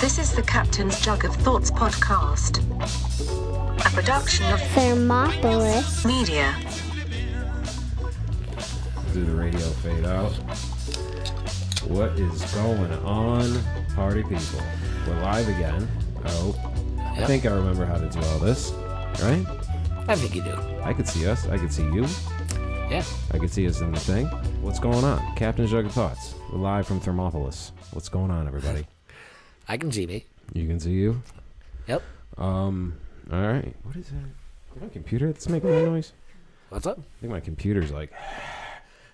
This is the Captain's Jug of Thoughts podcast, a production of Thermopolis. media. do the radio fade out. What is going on, party people? We're live again. I hope. I Yep. think I remember how to do all this, right? I think you do. I could see us. I could see you. Yeah. I can see us in the thing. What's going on? Captain Jug of Thoughts. We're live from Thermopolis. What's going on, everybody? I can see me. You can see you. Yep. Um. All right. What is that? Is my computer that's making that noise? What's up? I think my computer's like.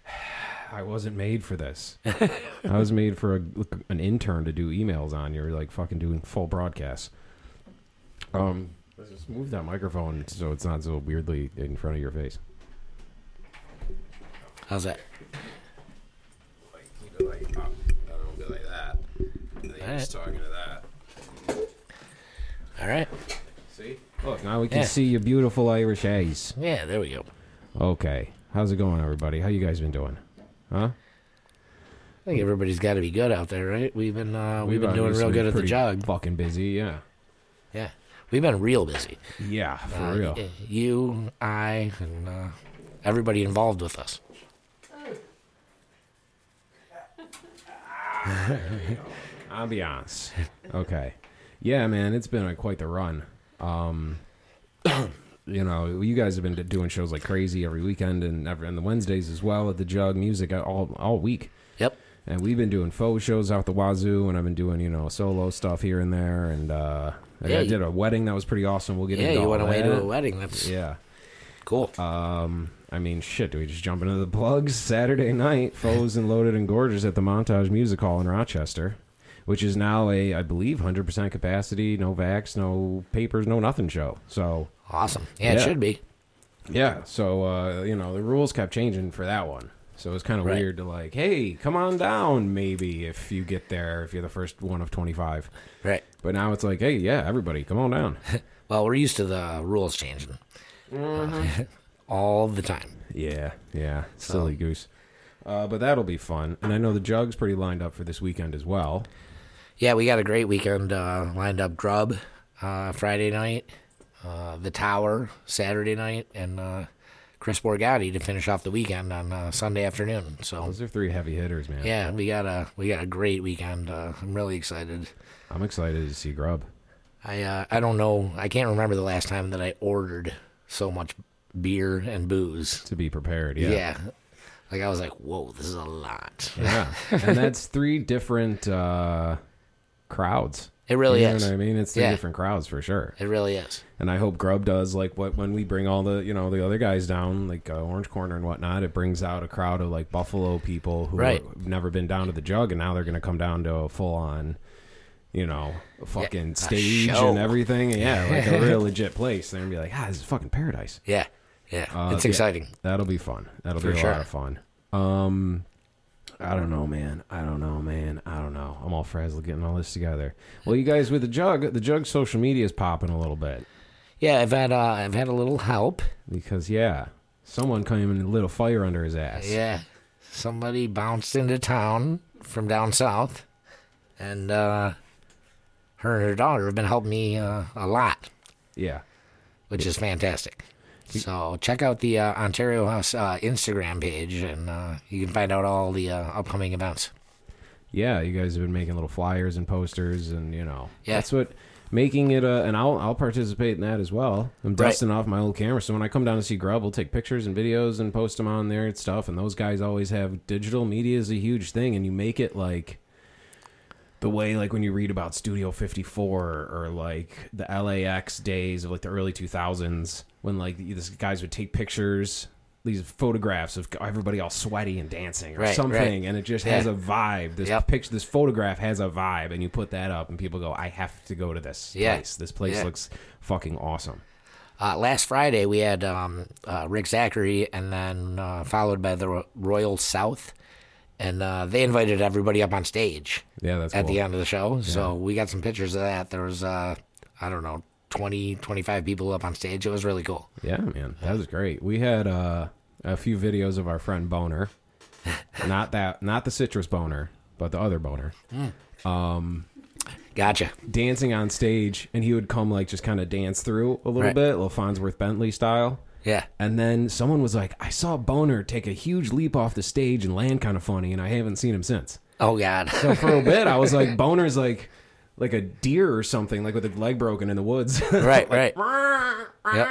I wasn't made for this. I was made for a, an intern to do emails on. You're like fucking doing full broadcasts. Um, let's just move that microphone so it's not so weirdly in front of your face. How's that? Like keep it like up. I don't be like that. I think I'm just talking to that. All right. See? Look, now we can Yeah. see your beautiful Irish eyes. Yeah, there we go. Okay, how's it going, everybody? How you guys been doing? Huh? I think everybody's got to be good out there, right? We've been uh, we've, been doing obviously real good at the pretty jug. Fucking busy, yeah. Yeah. We've been real busy. Yeah, for Uh, real. y- You, I, and uh, everybody involved with us. Ambiance. Okay. Yeah, man, it's been a, quite the run. Um, you know, you guys have been doing shows like crazy every weekend and every and the Wednesdays as well at the Jug Music all all week. Yep. And we've been doing faux shows out the wazoo, and I've been doing you know solo stuff here and there. And uh, I- Yeah, I did a wedding that was pretty awesome. We'll get Yeah, into you went away to a wedding. That's Yeah. cool. Um, I mean, shit. Do we just jump into the plugs? Saturday night, Foes and Loaded and Gorgeous at the Montage Music Hall in Rochester, which is now a, I believe, hundred percent capacity, no vax, no papers, no nothing show. So awesome. Yeah, it yeah. should be. yeah, so uh, you know the rules kept changing for that one. So it's kind of Right. weird to like, hey, come on down, maybe if you get there, if you're the first one of twenty five. Right. But now it's like, hey, yeah, everybody, come on down. Well, we're used to the rules changing Mm-hmm. Uh, all the time. Yeah, yeah, silly goose. Uh, but that'll be fun, and I know the jug's pretty lined up for this weekend as well. Yeah, we got a great weekend uh, lined up. Grub uh, Friday night, uh, the Tower Saturday night, and uh, Chris Borgatti to finish off the weekend on uh, Sunday afternoon. So Those are three heavy hitters, man. yeah, we got a we got a great weekend. Uh, I'm really excited. I'm excited to see Grub. I uh, I don't know. I can't remember the last time that I ordered so much beer and booze. To be prepared, Yeah. yeah. Like I was like, whoa, this is a lot. Yeah. and that's three different uh, crowds. It really you know is. what I mean? It's three Yeah. different crowds for sure. It really is. And I hope Grub does like what when we bring all the you know the other guys down, like uh, Orange Corner and whatnot. It brings out a crowd of like Buffalo people who Right. have never been down to the jug, and now they're going to come down to a full on, you know, fucking a stage show. and everything. Yeah, like a real legit place. They're gonna be like, ah, this is fucking paradise. Yeah. Yeah. Uh, it's yeah. exciting. That'll be fun. That'll For be a sure. lot of fun. Um, I don't know, man. I don't know, man. I don't know. I'm all frazzled getting all this together. Well, you guys with the jug, the jug social media is popping a little bit Yeah, I've had uh, I've had a little help. because yeah, someone came and lit a fire under his ass. Yeah. Somebody bounced into town from down south, and uh, her and her daughter have been helping me uh, a lot, yeah. which is fantastic. So check out the uh, Ontario House uh, Instagram page, and uh, you can find out all the uh, upcoming events. Yeah, you guys have been making little flyers and posters, and you know, Yeah. that's what making it. A, and I'll I'll participate in that as well. I'm Right. dusting off my old camera, so when I come down to see Grub, we'll take pictures and videos and post them on there and stuff. And those guys always have digital media is a huge thing, and you make it like the way like when you read about Studio 54 or like the LAX days of like the early 2000s when like these guys would take pictures these photographs of everybody all sweaty and dancing or Right, something right. and it just Yeah. has a vibe this Yep. picture this photograph has a vibe and you put that up and people go I have to go to this Yeah. place this place Yeah. looks fucking awesome Uh, last Friday, we had um, uh, Rick Zachary, and then uh, followed by the Ro- Royal South, and uh, they invited everybody up on stage. Yeah, that's at cool. the end of the show. So we got some pictures of that. There was, uh, I don't know, 20, 25 people up on stage. It was really cool. Yeah, man, that was great. We had uh, a few videos of our friend Boner, not that, not the citrus boner, but the other boner. Um, Gotcha. Dancing on stage, and he would come like just kind of dance through a little Right. bit, little Farnsworth Bentley style. Yeah. And then someone was like, I saw Boner take a huge leap off the stage and land kind of funny, and I haven't seen him since. Oh God. So for a bit, I was like, Boner's like like a deer or something, like with a leg broken in the woods. right. Right. Yep.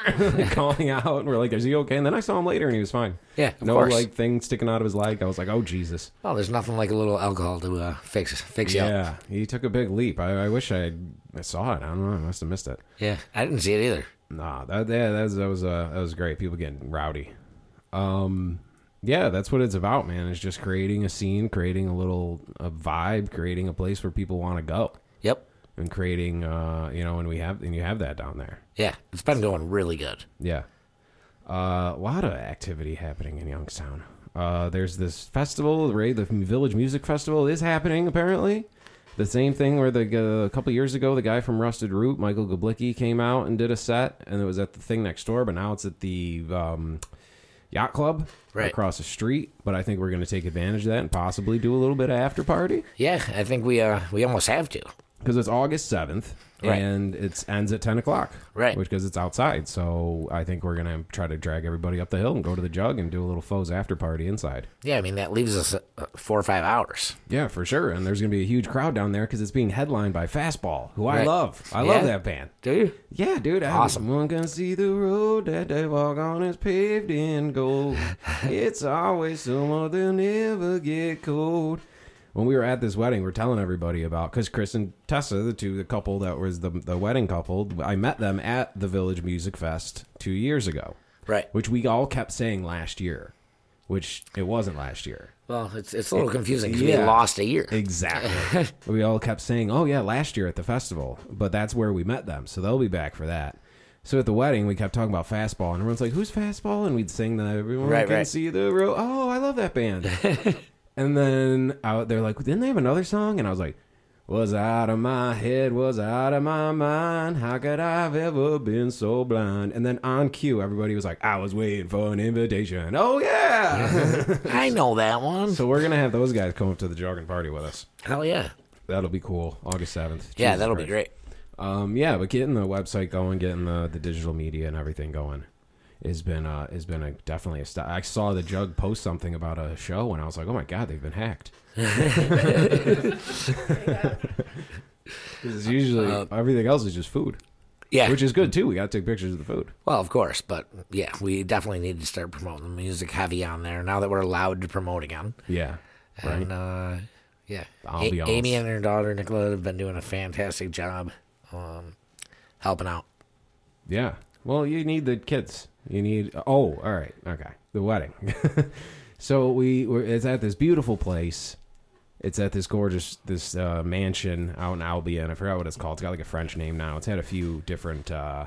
calling out and we're like is he okay and then i saw him later and he was fine Yeah, no course. like thing sticking out of his leg i was like oh jesus Well, there's nothing like a little alcohol to uh, fix fix you up. yeah he took a big leap i, I wish i i saw it i don't know i must have missed it Yeah. I didn't see it either. Nah that yeah that was that was, uh, that was great people getting rowdy um yeah that's what it's about man it's just creating a scene creating a little a vibe creating a place where people want to go Yep. and creating uh you know and we have and you have that down there Yeah. It's been going really good. Yeah. Uh, a lot of activity happening in Youngstown. Uh, there's this festival, right? The Village Music Festival is happening apparently. The same thing where the uh, a couple years ago, the guy from Rusted Root, Michael Glabicki, came out and did a set, and it was at the thing next door, but now it's at the um, yacht club Right. across the street. But I think we're going to take advantage of that and possibly do a little bit of after party Yeah. I think we uh we almost have to. Because it's August seventh Right. and it ends at ten o'clock. Right. Which because it's outside, so I think we're gonna try to drag everybody up the hill and go to the jug and do a little foes after party inside. Yeah. I mean that leaves us uh, four or five hours. Yeah, for sure. And there's gonna be a huge crowd down there because it's being headlined by Fastball, who I love. I Yeah. love that band. Do you? Yeah, dude. Awesome. One can see the road that they walk on is paved in gold. it's always someone they'll never get cold. When we were at this wedding, we're telling everybody about because Chris and Tessa, the two, the couple that was the the wedding couple, I met them at the Village Music Fest two years ago, Right. which we all kept saying last year, which it wasn't last year. Well, it's it's a little confusing because we lost a year. Exactly. we all kept saying, "Oh yeah, last year at the festival," but that's where we met them, so they'll be back for that. So at the wedding, we kept talking about fastball, and everyone's like, "Who's fastball?" And we'd sing the "Everyone Right, can right. see the road." Oh, I love that band. and then uh, they're like, "Didn't they have another song?" And I was like, "Was out of my head, was out of my mind. How could I have ever been so blind?" And then on cue, everybody was like, "I was waiting for an invitation." Oh yeah. I know that one. so we're gonna have those guys come up to the jogging party with us. Hell yeah. That'll be cool. August seventh. Yeah, that'll be great. Um, yeah, but getting the website going, getting the, the digital media and everything going, has been uh has been a definitely a st- I saw the Jug post something about a show and I was like, oh my god, they've been hacked. 'Cause it's usually everything else is just food, Yeah. which is good too. We got to take pictures of the food. well, of course, but yeah, we definitely need to start promoting the music heavy on there now that we're allowed to promote again. Yeah, right. And uh, yeah, I'll A- be. Amy and her daughter Nicola have been doing a fantastic job um, helping out. Yeah. Well, you need the kids. You need. Oh, all right. Okay. The wedding. so we we're, it's at this beautiful place. It's at this gorgeous this uh, mansion out in Albion. I forgot what it's called. It's got like a French name now. It's had a few different uh,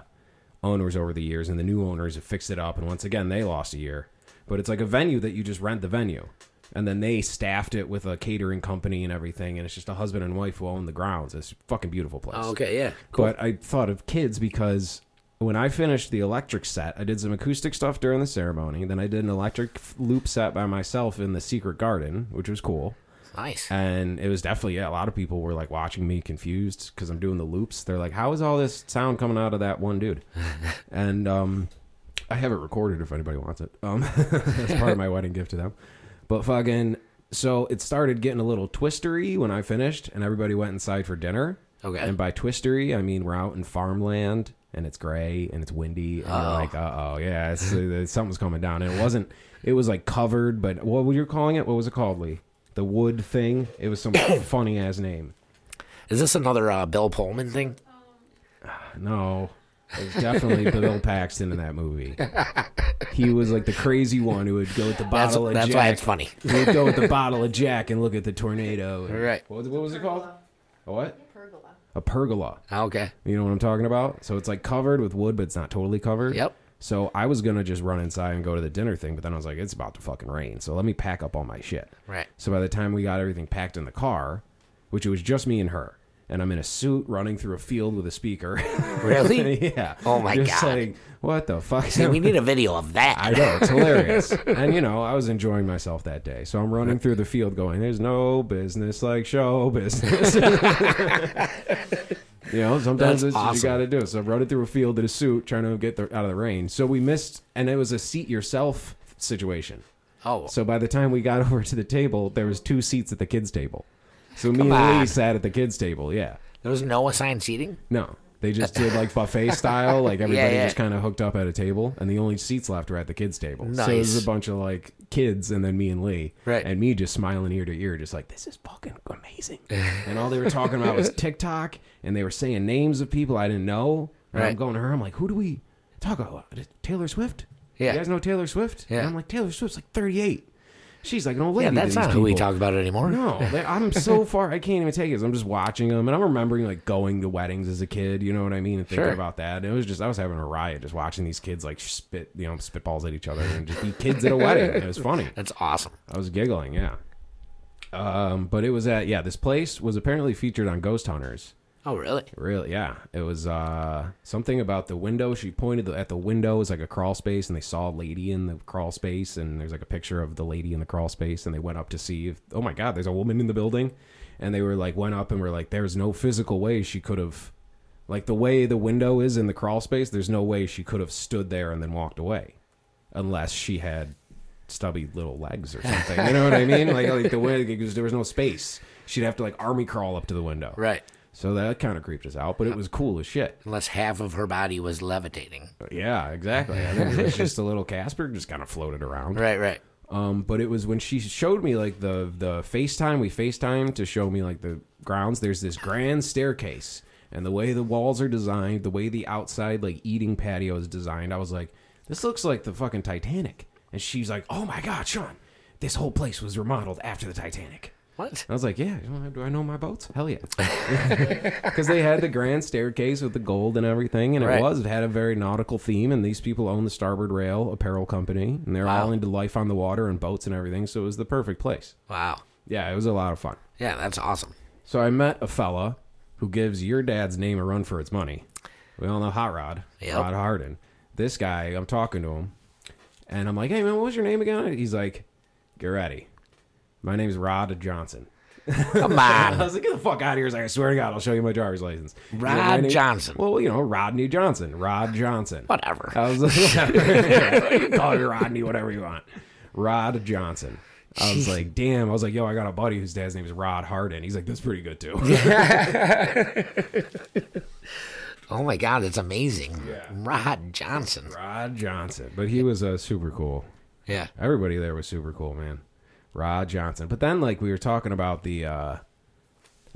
owners over the years, and the new owners have fixed it up. And once again, they lost a year. But it's like a venue that you just rent the venue, and then they staffed it with a catering company and everything. And it's just a husband and wife who own the grounds. It's a fucking beautiful place. Oh, okay, yeah, cool. But I thought of kids because when I finished the electric set, I did some acoustic stuff during the ceremony. Then I did an electric f- loop set by myself in the secret garden, which was cool. nice. And it was definitely, yeah, a lot of people were like watching me confused because I'm doing the loops. They're like, how is all this sound coming out of that one dude? and um, I have it recorded if anybody wants it. Um, that's part of my wedding gift to them. But fucking, so it started getting a little twistery when I finished, and everybody went inside for dinner. Okay. And by twistery, I mean we're out in farmland and it's gray and it's windy and you're like, uh oh, yeah, it's, uh, something's coming down. And it wasn't. It was like covered, but what were you calling it? What was it called, Lee? The wood thing. It was some funny ass name. Is this another uh, Bill Pullman thing? No, it was definitely Bill Paxton in that movie. He was like the crazy one who would go with the That's, bottle of that's Jack. why it's funny. He would go with the bottle of Jack and look at the tornado. Right. What was, what was it called? A what? A pergola. Ah, okay. You know what I'm talking about? So it's like covered with wood, but it's not totally covered. Yep. So I was gonna just run inside and go to the dinner thing, but then I was like, it's about to fucking rain, so let me pack up all my shit. Right. So by the time we got everything packed in the car, which it was just me and her, and I'm in a suit running through a field with a speaker. Really? yeah. Oh, my Just God. Like, what the fuck? We need a video of that. I know it's hilarious, and you know I was enjoying myself that day. So I'm running through the field, going, "There's no business like show business." you know, sometimes That's what you got to do. So I'm running through a field in a suit, trying to get the, out of the rain. So we missed, and it was a seat yourself situation. oh, So by the time we got over to the table, there was two seats at the kids' table. So me Come and Lee on. sat at the kids' table. Yeah. there was no assigned seating. No, they just did like buffet style. Like everybody yeah. just kind of hooked up at a table, and the only seats left were at the kids' table. So it was Nice. a bunch of like kids, and then me and Lee, Right. And me just smiling ear to ear, just like this is fucking amazing. and all they were talking about was TikTok, and they were saying names of people I didn't know. And I'm Right. going to her, I'm like, who do we talk about? Taylor Swift. Yeah. You guys know Taylor Swift? Yeah. And I'm like, Taylor Swift's like 38. She's like an old lady. Yeah, to that's these not who we people. talk about anymore. No, they, I'm so far. I can't even take it. I'm just watching them, and I'm remembering like going to weddings as a kid. You know what I mean? And thinking Sure. about that. And it was just I was having a riot just watching these kids like spit, you know, spitballs at each other and just be kids at a wedding. It was funny. That's awesome. I was giggling. Yeah. Um, but it was at yeah. This place was apparently featured on Ghost Hunters. Oh, really? Really? Yeah. It was uh, something about the window. She pointed at the window. It was like a crawl space, and they saw a lady in the crawl space, and there's like a picture of the lady in the crawl space, and they went up to see if, oh my God, there's a woman in the building. And they were like, went up and were like, there's no physical way she could have, like the way the window is in the crawl space, there's no way she could have stood there and then walked away unless she had stubby little legs or something. You know what I mean? Like, like the way, because there was no space. She'd have to like army crawl up to the window. Right. So that kind of creeped us out, but it was cool as shit. Unless half of her body was levitating. Yeah, exactly. I think it was just a little Casper just kind of floated around. Right, right. Um, but it was when she showed me like the the FaceTime, we FaceTime to show me like the grounds. There's this grand staircase, and the way the walls are designed, the way the outside like eating patio is designed, I was like, this looks like the fucking Titanic. And she's like, oh my god, Sean, this whole place was remodeled after the Titanic. What? I was like, yeah, do I know my boats? Hell yeah. Because they had the grand staircase with the gold and everything, and it Right. was. It had a very nautical theme, and these people own the Starboard Rail apparel company, and they're all into life on the water and boats and everything, so it was the perfect place. Wow. Yeah, it was a lot of fun. Yeah, that's awesome. So I met a fella who gives your dad's name a run for its money. We all know Hot Rod, Yep. Rod Harden. This guy, I'm talking to him, and I'm like, "Hey man, what was your name again?" He's like, "Get ready, my name's Rod Johnson." Come on. I was like, get the fuck out of here. He's like, I swear to God, I'll show you my driver's license. He's like, Rod name-" Johnson. Well, you know, Rodney Johnson. Rod Johnson. Whatever. I was like, whatever. you can call me Rodney, whatever you want. Rod Johnson. I was like, damn. I was like, yo, I got a buddy whose dad's name is Rod Harden. He's like, that's pretty good too. Oh my God, it's amazing. Yeah. Rod Johnson. Rod Johnson. But he was uh, super cool. Yeah. Everybody there was super cool, man. Rod Johnson. But then, like, we were talking about the, uh,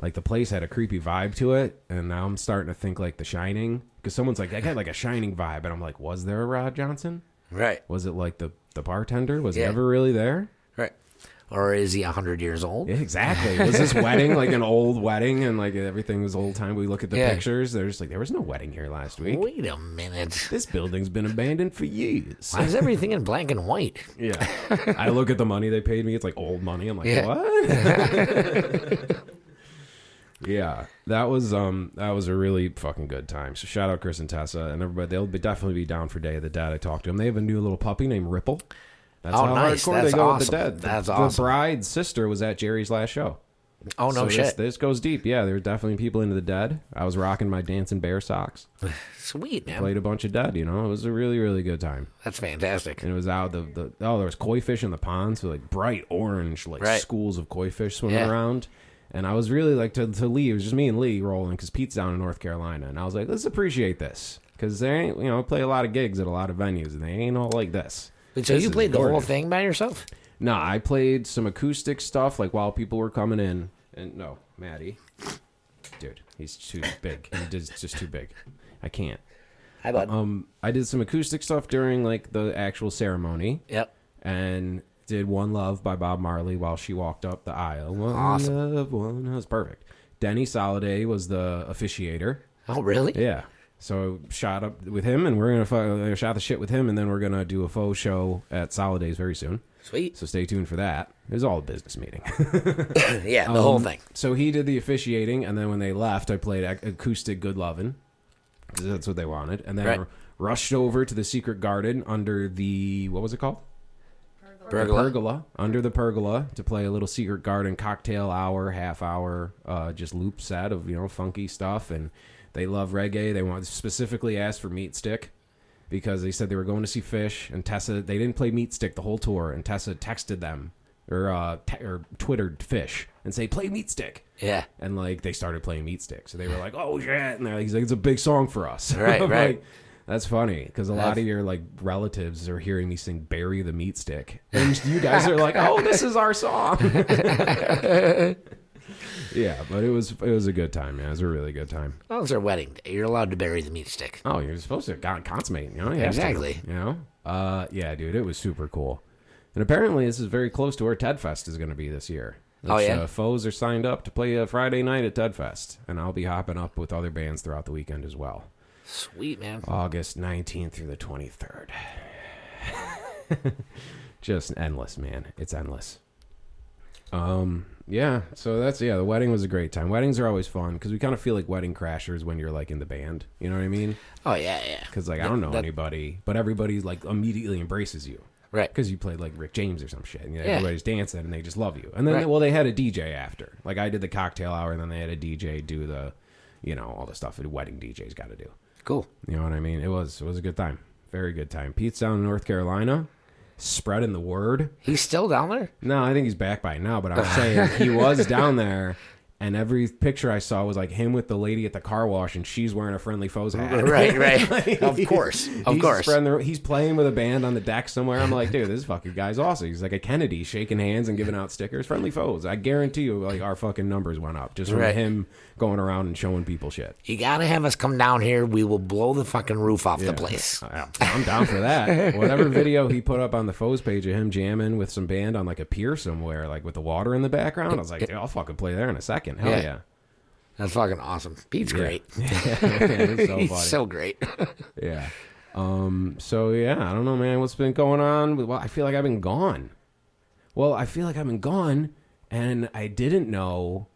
like, the place had a creepy vibe to it. And now I'm starting to think, like, The Shining. Because someone's like, I got, like, a Shining vibe. And I'm like, was there a Rod Johnson? Right. Was it, like, the, the bartender? Was Yeah. ever really there? Or is he 100 years old? Exactly. Was this wedding like an old wedding and, like, everything was old time? We look at the Yeah. pictures. There's like, there was no wedding here last week. Wait a minute. This building's been abandoned for years. Why is everything in black and white? Yeah. I look at the money they paid me. It's like old money. I'm like, Yeah. what? yeah. That was um that was a really fucking good time. So shout out Chris and Tessa and everybody. They'll be definitely be down for Day of the Dead. I talked to them. They have a new little puppy named Ripple. That's Oh, how nice. hardcore That's they go with the dead. That's the, awesome. bride's sister was at Jerry's last show. Oh, no so shit. This, this goes deep. Yeah, there were definitely people into the dead. I was rocking my dancing bear socks. Sweet, man. Played a bunch of dead. You know, it was a really really good time. That's fantastic. and it was out the, the oh there was koi fish in the pond so like bright orange like Right. schools of koi fish swimming Yeah. around and i was really like to, to lee it was just me and lee rolling because pete's down in north carolina and i was like let's appreciate this because they ain't you know play a lot of gigs at a lot of venues and they ain't all like this Wait, so This you played the whole thing by yourself? no i played some acoustic stuff like while people were coming in and no maddie dude he's too big he did, just too big i can't Hi, bud. um i did some acoustic stuff during like the actual ceremony yep. and did One Love by Bob Marley while she walked up the aisle. One Awesome. Love, one that was perfect. Denny Soliday was the officiator. Oh, really? Yeah. So shot up with him, and we're gonna fu- uh, shot the shit with him, and then we're gonna do a faux show at Soliday's very soon. Sweet. So stay tuned for that. It was all a business meeting. yeah, the whole thing. so he did the officiating, and then when they left, I played ac- acoustic "Good Lovin'" because that's what they wanted, and then Right. I rushed over to the secret garden under the what was it called? Pergola. pergola under the pergola to play a little secret garden cocktail hour half hour uh, just loop set of you know funky stuff and they love reggae. They want specifically asked for meat stick because they said they were going to see Phish and tessa they didn't play meat stick the whole tour and tessa texted them or uh te- or twittered Phish and say play meat stick. Yeah. and like they started playing meat stick. So they were like oh shit. And they're like, he's like it's a big song for us. Right, right. like, that's funny. Because a lot That's- of your like relatives are hearing me sing "Bury the Meat Stick," and you guys are like, "Oh, this is our song." yeah, but it was it was a good time, man. It was a really good time. Well, it's our wedding day. You're allowed to bury the meat stick. Oh, you're supposed to con- consummate, you know? You have to, Exactly. you know? Uh, yeah, dude, it was super cool. And apparently, this is very close to where Ted Fest is going to be this year. Oh, yeah? Uh, foes are signed up to play a Friday night at Ted Fest, and I'll be hopping up with other bands throughout the weekend as well. Sweet, man. August 19th through the 23rd. Just endless, man. It's endless. Um, yeah, so that's yeah, the wedding was a great time. Weddings are always fun because we kind of feel like wedding crashers when you're like in the band. You know what I mean? Oh, yeah, yeah. Because like I don't know That- anybody, but everybody like immediately embraces you Right. because you played like Rick James or some shit. And, you know, Yeah. Everybody's dancing and they just love you. And then Right. well, they had a DJ after. Like I did the cocktail hour, and then they had a DJ do the, you know, all the stuff that wedding DJs got to do. Cool. You know what I mean? It was it was a good time. Very good time. Pete's down in North Carolina, spreading the word. He's still down there? No, I think he's back by now, but I'm saying he was down there and every picture I saw was like him with the lady at the car wash and she's wearing a friendly foes hat. Right, right. of course. Of he's course. the- he's playing with a band on the deck somewhere. I'm like, dude, this fucking guy's awesome. He's like a Kennedy shaking hands and giving out stickers. Friendly foes. I guarantee you, like our fucking numbers went up just from Right. him going around and showing people shit. You gotta have us come down here. We will blow the fucking roof off Yeah. the place. I- I'm down for that. Whatever video he put up on the Foes page of him jamming with some band on like a pier somewhere, like with the water in the background, I was like, dude, I'll fucking play there in a second. Hell Yeah. yeah. That's fucking awesome. Pete's great. it's so He's so great. yeah. Um. So yeah, I don't know, man. What's been going on? Well, I feel like I've been gone. Well, I feel like I've been gone, and I didn't know.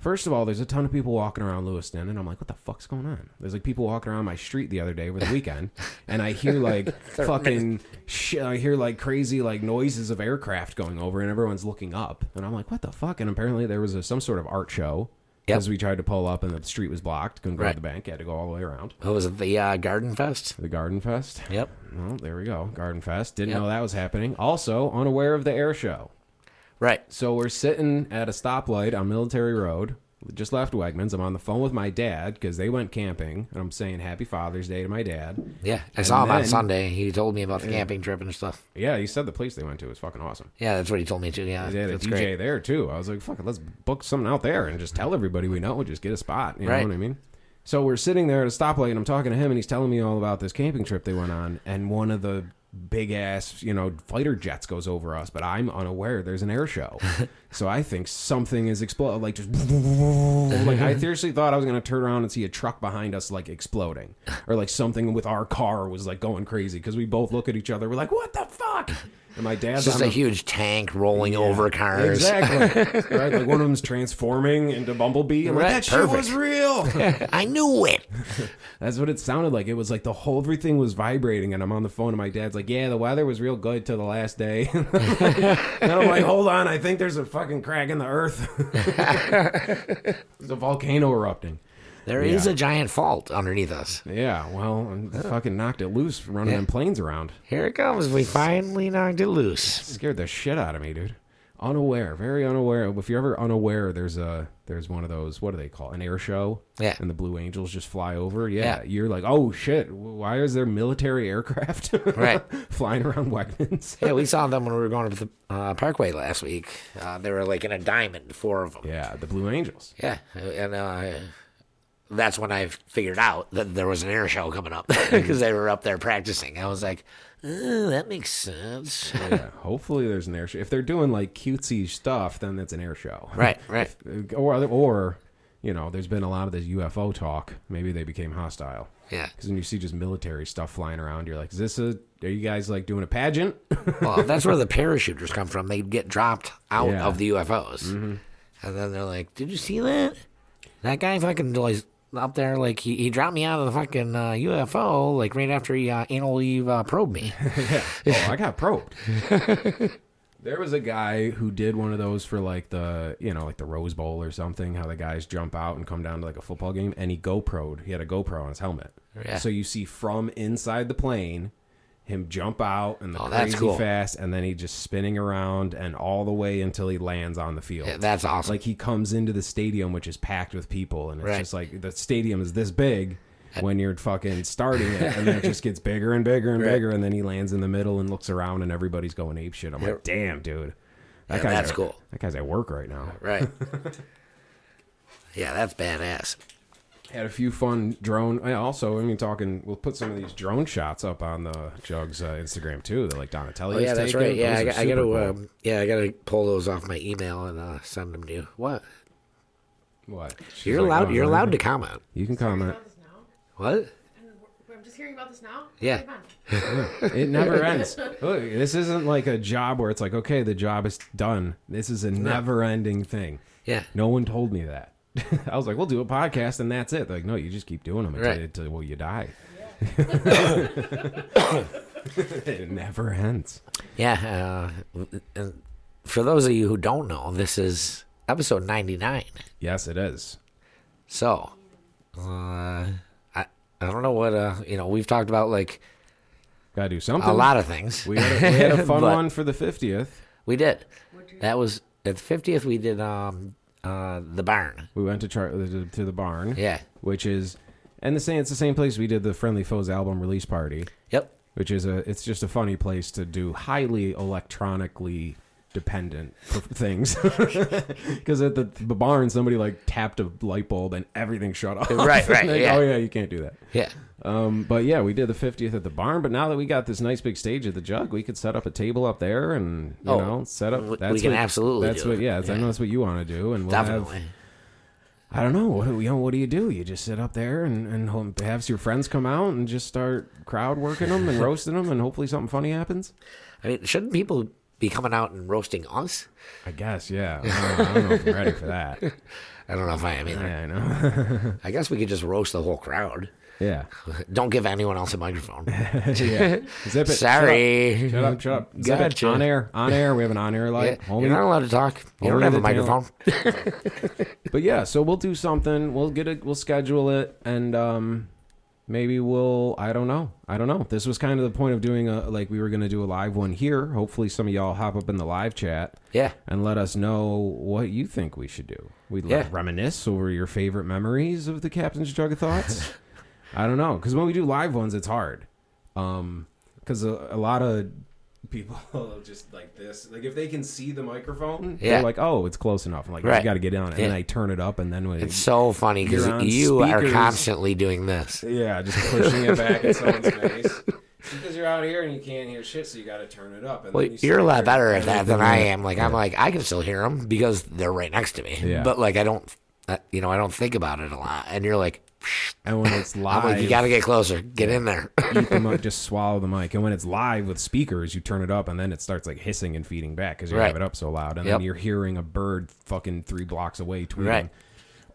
First of all, there's a ton of people walking around Lewiston, and I'm like, what the fuck's going on? There's like people walking around my street the other day over the weekend, and I hear like fucking shit. I hear like crazy like noises of aircraft going over, and everyone's looking up, and I'm like, what the fuck? And apparently there was a, some sort of art show because we tried to pull up, and the street was blocked. Couldn't go Right. to the bank. Had to go all the way around what was it? The uh, Garden Fest? the Garden Fest. Yep. Well, there we go. Garden Fest. Didn't Yep. know that was happening. Also, unaware of the air show. Right. So we're sitting at a stoplight on Military Road. Just left Wegmans. I'm on the phone with my dad because they went camping, and I'm saying Happy Father's Day to my dad. Yeah. I saw him on then- Sunday. He told me about the camping trip and stuff. Yeah, he said the place they went to was fucking awesome. Yeah, that's what he told me too. Yeah. They had a that's DJ great. there too. I was like, "Fuck it, let's book something out there and just tell everybody we know. Just get a spot." You Right. know what I mean? So we're sitting there at a stoplight, and I'm talking to him, and he's telling me all about this camping trip they went on, and one of the big ass, you know, fighter jets goes over us, but I'm unaware there's an air show. so I think something is exploding, like just like I seriously thought I was gonna turn around and see a truck behind us like exploding, or like something with our car was like going crazy because we both look at each other, we're like, "What the fuck?" And my dad's It's just a the- huge tank rolling over cars. Exactly. right? Like one of them's transforming into Bumblebee. I'm like, Right, that shit was real. I knew it. That's what it sounded like. It was like the whole everything was vibrating, and I'm on the phone, and my dad's like, "Yeah, the weather was real good till the last day." and I'm like, "Hold on, I think there's a fucking crack in the earth. there's a volcano erupting." There is Yeah. a giant fault underneath us. Yeah, well, I fucking knocked it loose running Yeah. them planes around. Here it comes. We finally knocked it loose. scared the shit out of me, dude. Unaware, very unaware. If you're ever unaware, there's a there's one of those. What do they call it? an air show? Yeah. And the Blue Angels just fly over. Yeah, Yeah. you're like, oh shit, why is there military aircraft Right. flying around Wegmans? Yeah, we saw them when we were going to the uh, Parkway last week. Uh, they were like in a diamond, four of them. yeah, the Blue Angels. Yeah, and uh, that's when I figured out that there was an air show coming up because they were up there practicing. I was like, oh, that makes sense. Yeah, hopefully there's an air show. If they're doing like cutesy stuff, then that's an air show. right, right. or or you know, there's been a lot of this UFO talk. Maybe they became hostile. Yeah. Because when you see just military stuff flying around, you're like, is this a, are you guys like doing a pageant? Well, that's where the parachuters come from. They get dropped out Yeah. of the UFOs, mm-hmm. and then they're like, "Did you see that? That guy fucking up there. Like he, he dropped me out of the fucking uh, UFO. Like right after he uh, anally uh, probed me. oh, I got probed. there was a guy who did one of those for like the, you know, like the Rose Bowl or something, how the guys jump out and come down to like a football game, and he GoPro'd. He had a GoPro on his helmet. Yeah. So you see from inside the plane him jump out and the Oh, crazy cool. fast, and then he just spinning around and all the way until he lands on the field. Yeah, that's awesome. like he comes into the stadium, which is packed with people, and it's Right. just like the stadium is this big when you're fucking starting it, and then it just gets bigger and bigger and Right. bigger, and then he lands in the middle and looks around, and everybody's going ape shit. I'm like, damn, dude, that Yeah, guy's that's at- cool. That guy's at work right now. right. yeah, that's badass. Had a few fun drone. I Also, I mean, talking. We'll put some of these drone shots up on the Jugs uh, Instagram too. That like Donatelli. Oh yeah, that's taking. right. Yeah, I, Those I, I gotta. cool. Um, yeah, I got to pull those off my email and uh, send them to you. What? what? She's You're like, allowed. oh, you're man. allowed to comment. You can comment. about this now? What? I'm just hearing about this now? Yeah. Okay. It never ends. Look, this isn't like a job where it's like, okay, the job is done. This is a never-ending thing. Yeah. No one told me that. I was like, we'll do a podcast and that's it. They're like, no, you just keep doing them until, Right. until well, you die. it never ends. Yeah. Uh, for those of you who don't know, this is episode 99. Yes, it is. So, uh, I I don't know what uh you know we've talked about like Gotta do something. a lot of things. We had a, we had a fun one for the 50th. We did. That was at the fiftieth. We did um uh the barn. We went to, char- to to the barn. Yeah. Which is, and the same, it's the same place we did the Friendly Foes album release party. Yep. which is a it's just a funny place to do highly electronically dependent things because at the, the barn somebody like tapped a light bulb and everything shut off Right, right, Like, yeah. oh yeah you can't do that Yeah. um, but yeah we did the 50th at the barn but now that we got this nice big stage at the jug we could set up a table up there and you Oh, know set up we- that's we can what, absolutely that's what it. yeah, I know that's what you want to do and we'll have Definitely. I don't know. What do, you know, what do you do? You just sit up there and, and have your friends come out and just start crowd working them and roasting them, and hopefully something funny happens. I mean, shouldn't people be coming out and roasting us? I guess, yeah. I don't, I don't know if I'm ready for that. I don't know if I am either. Yeah, I know. I guess we could just roast the whole crowd. yeah. Don't give anyone else a microphone. yeah. Zip it. Sorry. Shut up. Shut up. Zip it. On air. On air. We have an on air light. Homie. you're not allowed to talk. You don't have a microphone. But yeah, so we'll do something. We'll get it. We'll schedule it, and um, maybe we'll. I don't know. I don't know. This was kind of the point of doing a like we were going to do a live one here. Hopefully, some of y'all hop up in the live chat. Yeah. and let us know what you think we should do. We'd Yeah. reminisce over your favorite memories of the Captain's Jug of Thoughts. I don't know, because when we do live ones, it's hard. Um, because a, a lot of people just like this, like if they can see the microphone, Yeah. they're like, "Oh, it's close enough." I'm like, Right. "You got to get on," it. and Yeah. then I turn it up, and then when It's so funny because You're are constantly doing this. yeah, just pushing it back in someone's face. Because you're out here and you can't hear shit, so you got to turn it up. And Well, then you you're a lot better at that than I am. Like I'm like I can still hear them because they're right next to me. Yeah. But like I don't, uh, you know, I don't think about it a lot. And you're like, And when it's live, like, you got to get closer, get in there. eat the mic, just swallow the mic. And when it's live with speakers, you turn it up, and then it starts like hissing and feeding back because you Right. have it up so loud. And Yep. then you're hearing a bird fucking three blocks away tweeting. Right.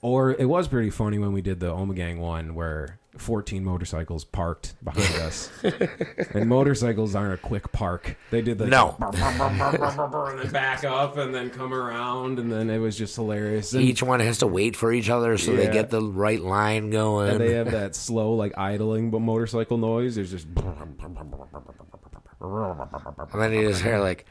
Or it was pretty funny when we did the Ommegang one where 14 motorcycles parked behind us. and motorcycles aren't a quick park. They did the No. and then back up and then come around, and then it was just hilarious. And, Each one has to wait for each other so they get the right line going. and they have that slow like idling but motorcycle noise. There's just And then you just hear like,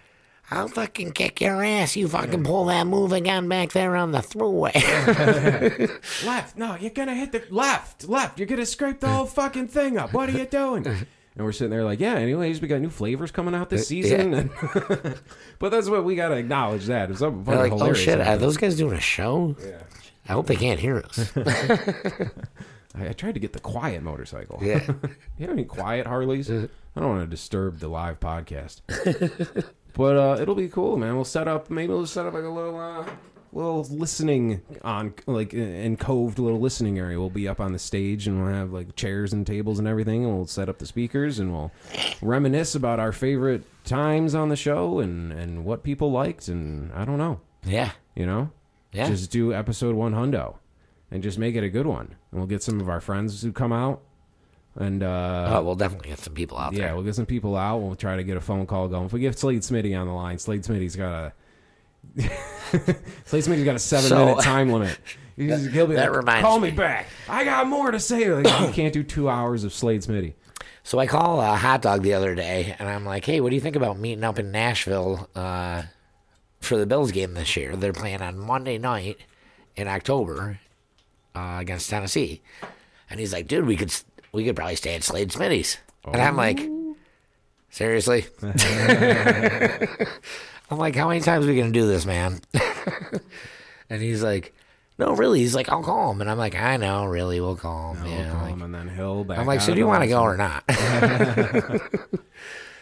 I'll fucking kick your ass. You fucking pull that move again back there on the throughway. left. No, you're gonna hit the left, left. You're gonna scrape the whole fucking thing up. What are you doing? And we're sitting there like, yeah. Anyways, we got new flavors coming out this uh, season. And but that's what we gotta acknowledge. That if something They're oh shit, are those guys doing a show? Yeah. I hope they can't hear us. I, I tried to get the quiet motorcycle. Yeah. you have any quiet Harleys? Uh-huh. I don't want to disturb the live podcast. But uh, it'll be cool, man. We'll set up. Maybe we'll set up like a little uh, little listening on like in coved little listening area. We'll be up on the stage and we'll have like chairs and tables and everything, and we'll set up the speakers and we'll reminisce about our favorite times on the show and and what people liked and I don't know, Yeah. you know, Yeah. just do episode one hundo and just make it a good one. And we'll get some of our friends who come out and uh, oh, we'll definitely get some people out yeah, there. we'll get some people out. We'll try to get a phone call going. If we get Slade Smitty on the line, Slade Smitty's got a Slade Smitty's got a seven So- minute time limit. He's, he'll be that like, reminds call me me. back. I got more to say. Like, you can't do two hours of Slade Smitty. So I call a hot dog the other day, and I'm like, "Hey, what do you think about meeting up in Nashville uh, for the Bills game this year? They're playing on Monday night in October uh, against Tennessee." And he's like, "Dude, we could we could probably stay at Slade Smitty's." And I'm like, "Seriously?" I'm like, "How many times are we gonna do this, man?" and he's like, "No, really." He's like, "I'll call him," and I'm like, "I know, really, we'll call him." We'll call like- him and then he'll back I'm like, "So do you want to go or not?"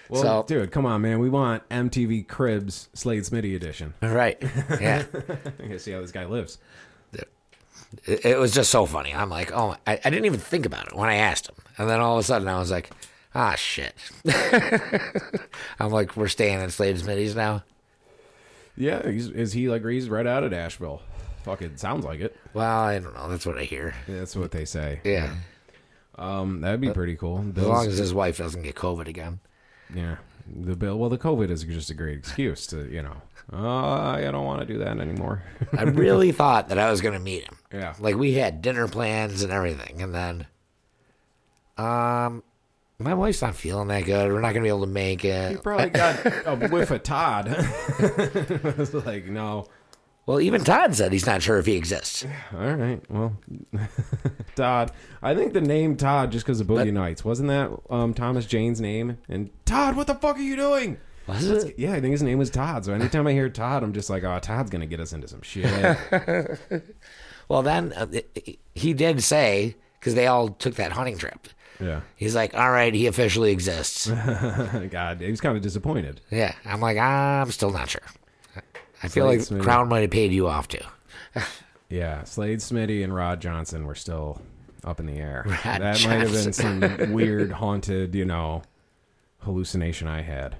Well, So- dude, come on, man. We want MTV Cribs Slade Smitty edition. right? Yeah. I gotta see how this guy lives. It, it was just so funny. I'm like, oh, I, I didn't even think about it when I asked him, and then all of a sudden I was like, ah, shit. I'm like, we're staying at Slade Smitty's now. Yeah, he's, is he like he's right out of Asheville? Fucking sounds like it. Well, I don't know. That's what I hear. That's what they say. Yeah, Um, that'd be pretty cool. as long as his wife doesn't get COVID again. Yeah, the bill. Well, the COVID is just a great excuse to you know. Uh, I don't want to do that anymore. I really thought that I was gonna meet him. Yeah. like we had dinner plans and everything, and then, um, my wife's not feeling that good. We're not gonna be able to make it he probably got a whiff of Todd. I was like, no. Well, even Todd said he's not sure if he exists. All right. Well, Todd. I think the name Todd just because of Boogie Nights wasn't that um, Thomas Jane's name? And Todd, what the fuck are you doing? Was it? Yeah, I think his name was Todd. So anytime I hear Todd, I'm just like, oh, Todd's gonna get us into some shit. Well, then uh, he did say because they all took that hunting trip. yeah. He's like, all right, he officially exists. God, he was kind of disappointed. yeah. I'm like, I'm still not sure. I feel Slade like Smitty. Crown might have paid you off too. Yeah, Slade Smitty and Rod Johnson were still up in the air. Rod that might have been some weird, haunted, you know, hallucination I had.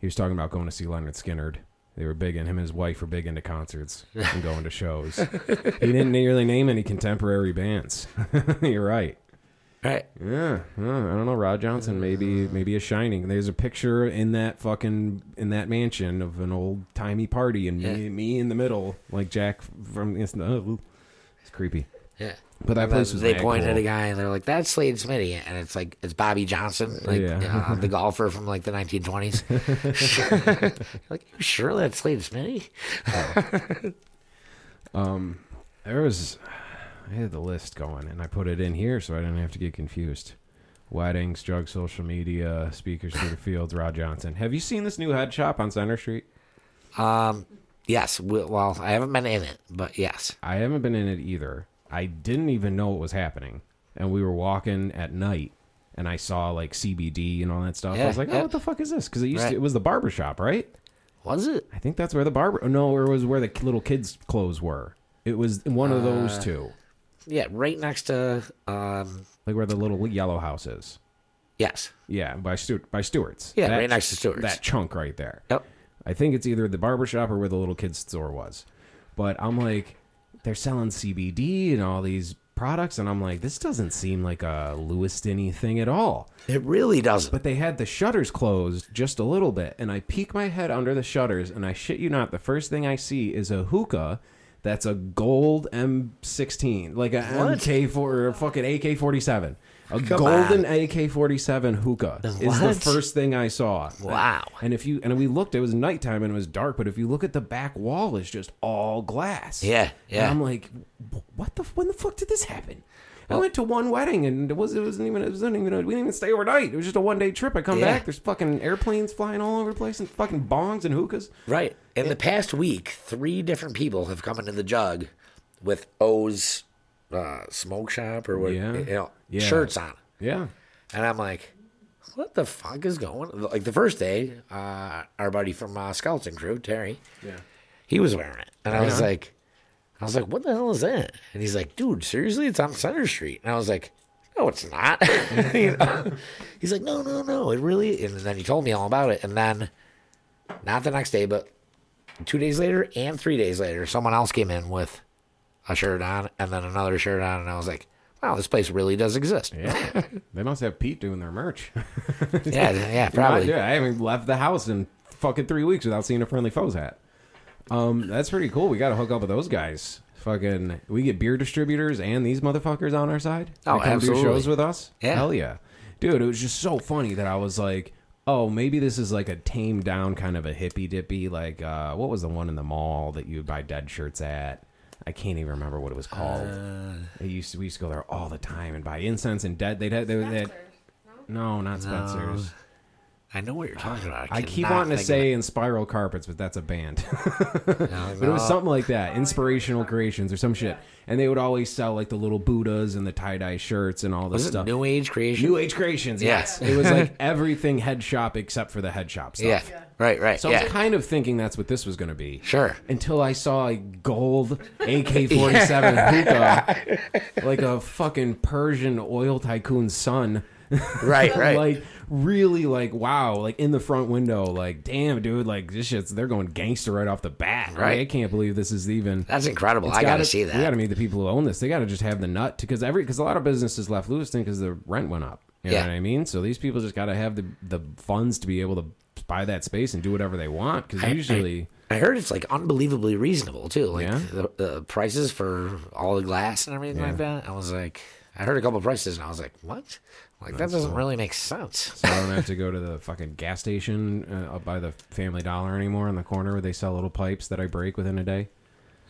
He was talking about going to see Lynyrd Skynyrd. They were big, and him and his wife were big into concerts and going to shows. he didn't really name any contemporary bands. You're right. Right. Yeah, yeah, I don't know. Rod Johnson, maybe, maybe a shining. There's a picture in that fucking in that mansion of an old timey party, and me, me in the middle, like Jack from. It's, oh, it's creepy. Yeah. But that place was they pointed cool. at a guy and they're like, "That's Slade Smitty," and it's like it's Bobby Johnson, like Yeah. uh, the golfer from like the 1920s. like, you sure that's Slade Smitty? There was, I had the list going, and I put it in here so I didn't have to get confused. Weddings, drug, social media, speakers through the fields. Rod Johnson. Have you seen this new head shop on Center Street? Um, yes. Well, I haven't been in it, but yes. I haven't been in it either. I didn't even know what was happening, and we were walking at night, and I saw like CBD and all that stuff. I was like, "Oh, yeah. what the fuck is this?" Because it used Right. to, it was the barber shop, right? Was it? I think that's where the barber. No, it was where the little kids' clothes were. It was one of those Uh, two, Yeah, right next to um. like where the little yellow house is. Yes. Yeah, by Stewart, by Stewart's. Yeah, That- right next to Stewart's. That chunk right there. Yep. I think it's either the barber shop or where the little kids store was. But I'm like, they're selling CBD and all these products, and I'm like, this doesn't seem like a Lewiston thing at all. It really doesn't. But they had the shutters closed just a little bit, and I peek my head under the shutters, and I shit you not, the first thing I see is a hookah that's a gold M16, like a What? MK4 or a fucking AK47. A Come golden. AK-47 hookah is the What? first thing I saw. Wow. And if you and we looked, it was nighttime and it was dark. But if you look at the back wall, it's just all glass. Yeah, yeah. And I'm like, what the? When the fuck did this happen? I went to one wedding and it was it wasn't even it wasn't even we didn't even stay overnight. It was just a one day trip. I come Yeah. back, there's fucking airplanes flying all over the place and fucking bongs and hookahs. Right. In the past week, three different people have come into the jug with O's uh, smoke shop or what Yeah. you know Yeah. shirts on. Yeah. And I'm like, what the fuck is going? Like the first day, uh, our buddy from uh, Skeleton Crew, Terry, Yeah. he was wearing it. And I was like, I was like, what the hell is that? And he's like, dude, seriously, it's on Center Street. And I was like, no, it's not. You know? He's like, no, no, no, it really. And then he told me all about it. And then, not the next day, but two days later and three days later, someone else came in with a shirt on and then another shirt on. And I was like, wow, this place really does exist. Yeah, they must have Pete doing their merch. Yeah, yeah, probably. yeah, I haven't left the house in fucking three weeks without seeing a friendly foes hat. Um, that's pretty cool. We got to hook up with those guys. Fucking, we get beer distributors and these motherfuckers on our side. Oh, They come absolutely. Do shows with us. Yeah. hell yeah, dude. It was just so funny that I was like, oh, maybe this is like a tamed down kind of a hippy dippy. Like, uh, what was the one in the mall that you would buy dead shirts at? I can't even remember what it was called. Uh, It used to, we used to go there all the time and buy incense and dead. They'd have, they, they had, Spencer's, no, no? not Spencer's. I know what you're talking about. I keep wanting to say Inspiral Carpets, but that's a band. of it. No, but it was something like that, inspirational creations or some shit. And they would always sell like the little Buddhas and the tie dye shirts and all this Was it stuff. New Age Creations. New Age creations, yes. it was like everything head shop except for the head shop stuff. Yeah. Right, right. So I yeah. was kind of thinking that's what this was going to be. Sure. Until I saw a gold AK 47 hookah, like a fucking Persian oil tycoon's son. Right, right. like really like wow like in the front window like damn dude like this shit's they're going gangster right off the bat Like, Right. i can't believe this is even That's incredible. I got to gotta- see that. we gotta meet the people who own this they gotta just have the nut because every because a lot of businesses left lewiston because the rent went up you Yeah. know what i mean so these people just gotta have the the funds to be able to buy that space and do whatever they want because usually I heard it's like unbelievably reasonable too. Like Yeah? the, the prices for all the glass and everything like that. I was like, I heard a couple prices and I was like, what? Like that doesn't really make sense. so i don't have to go to the fucking gas station uh, up by the family dollar anymore in the corner where they sell little pipes that i break within a day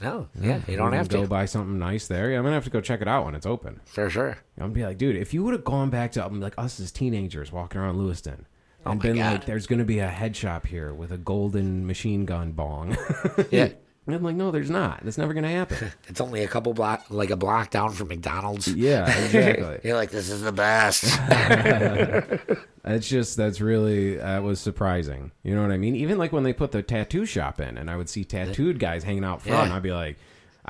No, yeah, you don't have go to buy something nice there. Yeah, I'm gonna have to go check it out when it's open. for sure. I'm gonna be like, dude, if you would have gone back to um, like us as teenagers walking around Lewiston and Oh my been God. like, there's gonna be a head shop here with a golden machine gun bong. Yeah, And I'm like, no, there's not. That's never gonna happen. it's only a couple block, like a block down from McDonald's. yeah, exactly. You're like, this is the best. It's just that's really that was surprising. You know what I mean? Even like when they put the tattoo shop in, and I would see tattooed guys hanging out front, Yeah. I'd be like.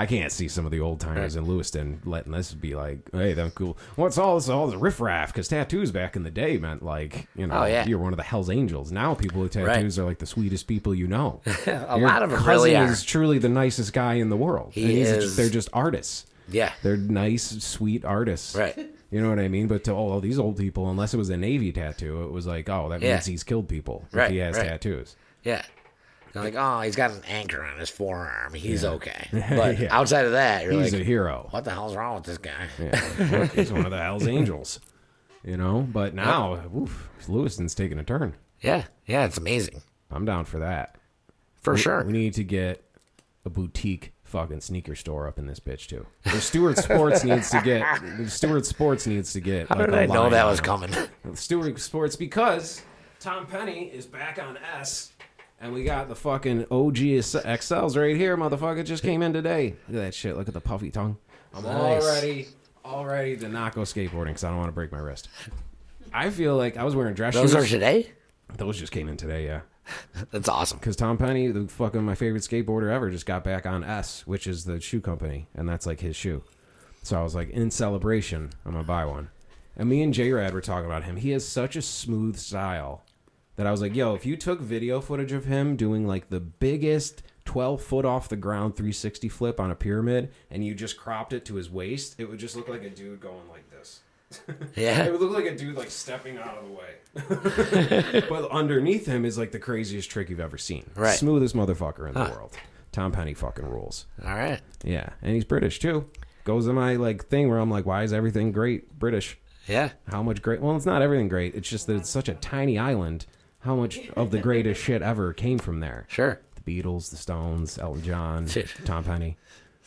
I can't see some of the old timers in Lewiston letting this be like, hey, that's cool. What's all this, all this riffraff? Because tattoos back in the day meant like, you know, Oh, yeah. you're one of the Hell's Angels. Now people with tattoos are like the sweetest people you know. a Your lot of them really are. is truly the nicest guy in the world. He is. Just, they're just artists. Yeah, They're nice, sweet artists. right. You know what I mean? But to all these old people, unless it was a Navy tattoo, it was like, oh, that Yeah. means he's killed people if Right, he has right. tattoos. Yeah. They're like, oh, he's got an anchor on his forearm. He's okay. But Yeah. outside of that, you're He's like, a hero. what the hell's wrong with this guy? Yeah. he's one of the Hell's Angels. You know, but now, oof, Lewiston's taking a turn. Yeah, yeah, it's amazing I'm down for that. for We- sure. We need to get a boutique fucking sneaker store up in this bitch too. The Stewart Sports needs to get. The Stewart Sports needs to get. How did I know that was coming? Stewart Sports because Tom Penny is back on S, and we got the fucking OG XLs right here, motherfucker. Just came in today. Look at that shit. Look at the puffy tongue. I'm all Nice. ready, all ready to not go skateboarding because I don't want to break my wrist. I feel like I was wearing dress shoes. Those are today? Those just came in today, yeah. That's awesome. Because Tom Penny, the fucking my favorite skateboarder ever, just got back on S, which is the shoe company, and that's like his shoe. So I was like, in celebration, I'm gonna buy one. And me and J Rad were talking about him. He has such a smooth style that I was like, yo, if you took video footage of him doing like the biggest 12 foot off the ground 360 flip on a pyramid, and you just cropped it to his waist, it would just look like a dude going like this. Yeah. it would look like a dude like stepping out of the way. but underneath him is like the craziest trick you've ever seen. Right. Smoothest motherfucker in the world. Tom Penny fucking rules. All right. Yeah. And he's British too. Goes to my like thing where I'm like, why is everything great British? Yeah. How much great well it's not everything great. It's just that it's such a tiny island. How much of the greatest shit ever came from there? Sure. The Beatles, the Stones, Elton John, Shit. Tom Penny.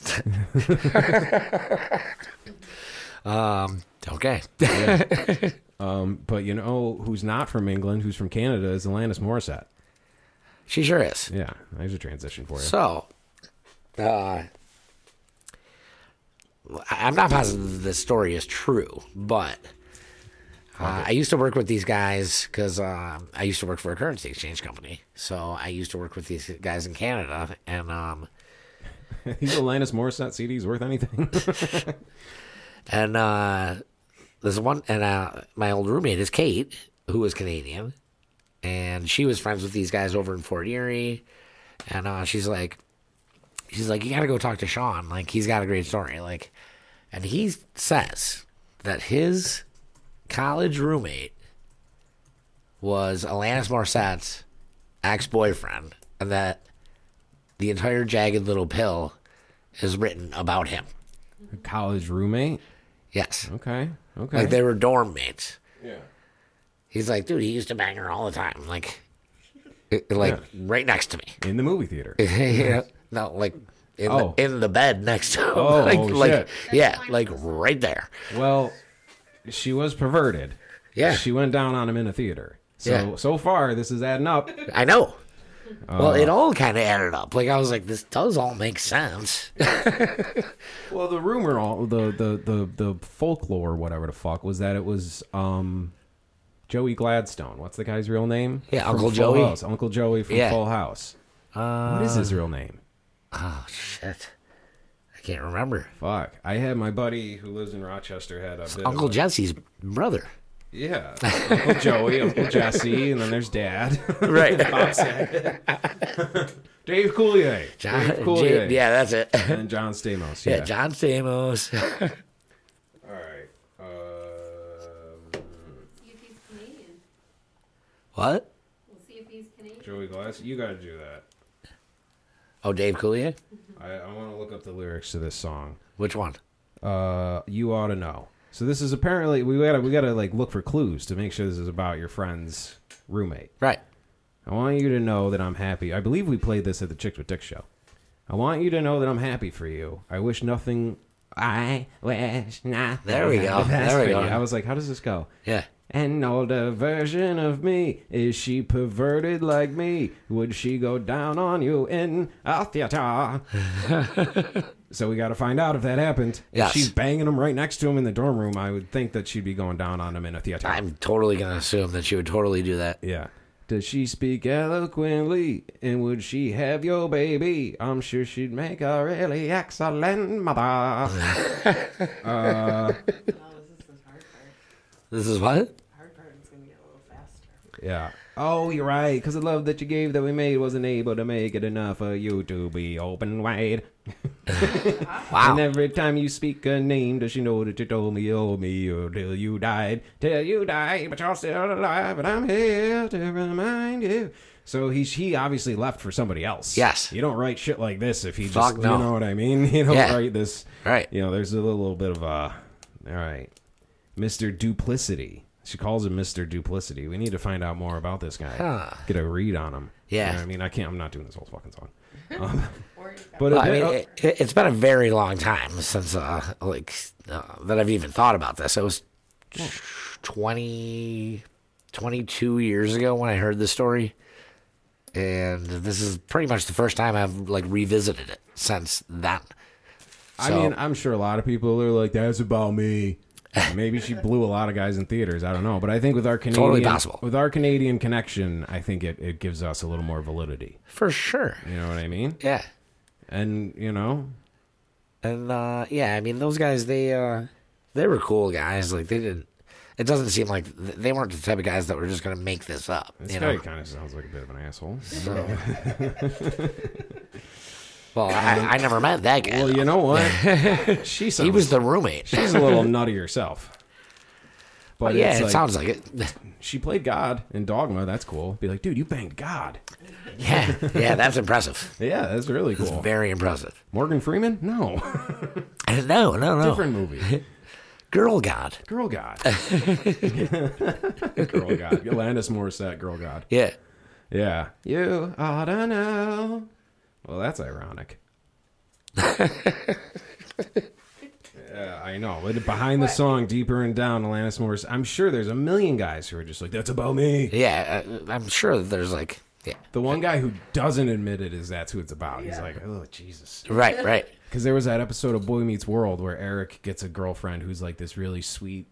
Um. Okay. Um, but you know who's not from England, who's from Canada, is Alanis Morissette. she sure is. Yeah, there's a transition for you. So, uh, I'm not positive this story is true, but uh, I used to work with these guys because uh, I used to work for a currency exchange company. So I used to work with these guys in Canada, and um, These Alanis Morissette CDs worth anything? And uh, there's one, and uh, my old roommate is Kate, who was Canadian, and she was friends with these guys over in Fort Erie. And uh, she's like, she's like, you got to go talk to Sean. Like, he's got a great story. Like, and he says that his college roommate was Alanis Morissette's ex boyfriend, and that the entire Jagged Little Pill is written about him. College roommate. Yes. Okay. Okay. Like they were dorm mates. yeah. He's like, dude, he used to bang her all the time. Like, it- like right next to me. In the movie theater. yeah. No, like in, Oh. the, in the bed next to him. Oh, like, oh, like shit. yeah, like right there. Well, she was perverted. Yeah. She went down on him in a theater. So Yeah. so far, this is adding up. I know. well, Uh. it all kind of added up. Like I was like, this does all make sense. Well, the rumor, all the the the the folklore, whatever the fuck, was that it was um, Joey Gladstone. What's the guy's real name? Yeah, From Uncle Full Joey. House. Uncle Joey from Yeah. Full House. what is his real name? oh shit, can't remember. Fuck. I had my buddy who lives in Rochester had a bit Uncle of a, Jesse's brother. Yeah, Uncle Joey, Uncle Jesse, and then there's Dad. Right. Dave Coulier. John, Dave Coulier. yeah, that's it. And John Stamos. yeah, Yeah. John Stamos. All right. Uh, see if he's Canadian. what? We'll see if he's Canadian. Joey Glass, you got to do that. Oh, Dave Coulier. I, I want to look up the lyrics to this song. Which one? Uh, you ought to know. So this is apparently we gotta we gotta like look for clues to make sure this is about your friend's roommate. Right. I want you to know that I'm happy. I believe we played this at the Chicks with Dick show. I want you to know that I'm happy for you. I wish nothing. I wish nothing. There we go. There we go. I was like, how does this go? Yeah. An older version of me. Is she perverted like me? Would she go down on you in a theater? so we got to find out if that happened. Yes. If she's banging him right next to him in the dorm room, I would think that she'd be going down on him in a theater. I'm totally gonna assume that she would totally do that. Yeah. Does she speak eloquently? And would she have your baby? I'm sure she'd make a really excellent mother. Oh, this is the hard part. This is what? The hard part is gonna get a little faster. Yeah. Oh, you're right. Because the love that you gave that we made wasn't able to make it enough for you to be open wide. Wow. And every time you speak a name, does she know that you told me you owe me you till you died? Till you died, but you're still alive, and I'm here to remind you. So he he obviously left for somebody else. Yes. You don't write shit like this if he Fuck just no. you know what I mean. You don't Yeah. write this. Right. You know, there's a little bit of a. All right, Mr. Duplicity. She calls him Mr. Duplicity. We need to find out more about this guy. Huh. Get a read on him. Yeah. You know I mean, I can't. I'm not doing this whole fucking song. Um, Or you've got but Well, a I bit- mean, it, it's been a very long time since, uh, like, uh, that I've even thought about this. It was 20, 22 years ago when I heard this story. And this is pretty much the first time I've, like, revisited it since then. I mean, I'm sure a lot of people are like, "That's about me." Maybe she blew a lot of guys in theaters. I don't know, but I think with our Canadian, Totally possible. with our Canadian connection, I think it, it gives us a little more validity. For sure. You know what I mean? Yeah. And you know, And uh, yeah, I mean those guys they uh, they were cool guys. Like they didn't. It doesn't seem like they weren't the type of guys that were just gonna make this up. this you guy know. kind of sounds like a bit of an asshole. Well, I, I never met that guy. well, though. you know what? She sounds, he was the roommate. she's a little nutty herself. But yeah, it's it like, sounds like it. she played God in Dogma. That's cool. Be like, dude, you banged God. yeah, yeah, that's impressive. Yeah, that's really cool. Very impressive. Morgan Freeman? No, uh, No, no, no. different movie. Girl God. Girl God. Girl God. Alanis Morissette, Girl God. Yeah. Yeah. You ought to know. Well, that's ironic. yeah, I know. But behind the song, deeper and down, Alanis Morris. I'm sure there's a million guys who are just like, that's about me. Yeah, uh, I'm sure that there's like, yeah. The one guy who doesn't admit it is that's who it's about. He's like, oh, Jesus. Right, right. Because there was that episode of Boy Meets World where Eric gets a girlfriend who's like this really sweet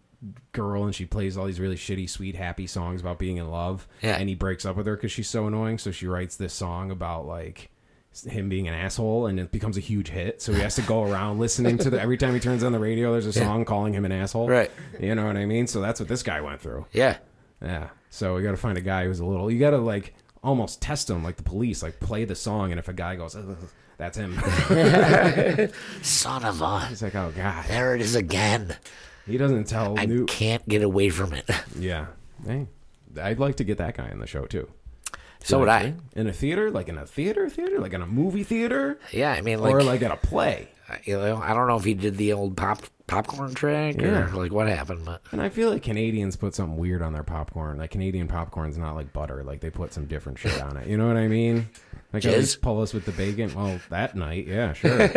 girl and she plays all these really shitty, sweet, happy songs about being in love. Yeah. And he breaks up with her because she's so annoying. So she writes this song about like, him being an asshole, and it becomes a huge hit. So he has to go around listening to the every time he turns on the radio. There's a song calling him an asshole, Right. You know what I mean? So that's what this guy went through. Yeah. Yeah. So we got to find a guy who's a little. You got to like almost test him, like the police, like play the song, and if a guy goes, "Ugh," that's him. Son of a. He's like, oh god, There it is again. he doesn't tell. I new- can't get away from it. Yeah. Hey, I'd like to get that guy in the show too. So would I. In a theater, like in a theater, theater, like in a movie theater, Yeah, I mean, like, or like at a play. you know, I don't know if he did the old pop popcorn track Yeah. or like what happened, but And I feel like Canadians put something weird on their popcorn. Like Canadian popcorn's not like butter. Like they put some different shit on it. You know what I mean? Like at Jizz? least pull us with the bacon. Well, that night, yeah, sure.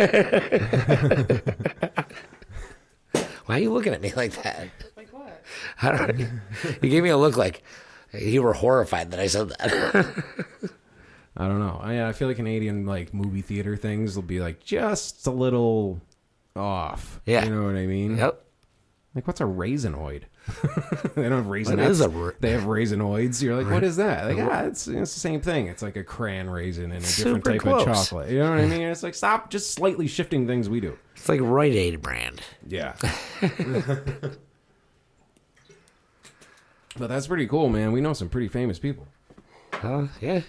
why are you looking at me like that? Like what? I don't. you gave me a look like you were horrified that I said that. I don't know. I, I feel like Canadian like movie theater things will be like just a little off. Yeah. you know what I mean. yep. Like what's a raisinoid? they don't have raisins. What is a ra- they have raisinoids. You're like, what is that? Like, ah, it's, it's the same thing. It's like a crayon raisin and a different Super type close. of chocolate. You know what I mean? It's like stop just slightly shifting things we do. It's like Rite Aid brand. Yeah. but that's pretty cool, man. We know some pretty famous people. Uh, yeah.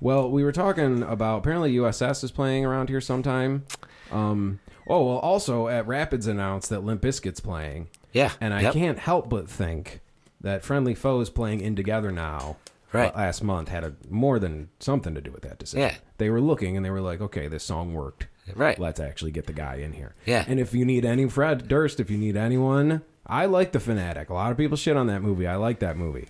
Well, we were talking about apparently USS is playing around here sometime. Um, oh, well, also at Rapids announced that Limp Bizkit's playing. Yeah. And I Yep. can't help but think that Friendly Foes playing N 2 Gether Now Right. uh, last month had a, more than something to do with that decision. Yeah. They were looking and they were like, okay, this song worked. Right. Let's actually get the guy in here. Yeah. And if you need any Fred Durst, if you need anyone, I like The Fanatic. A lot of people shit on that movie. I like that movie.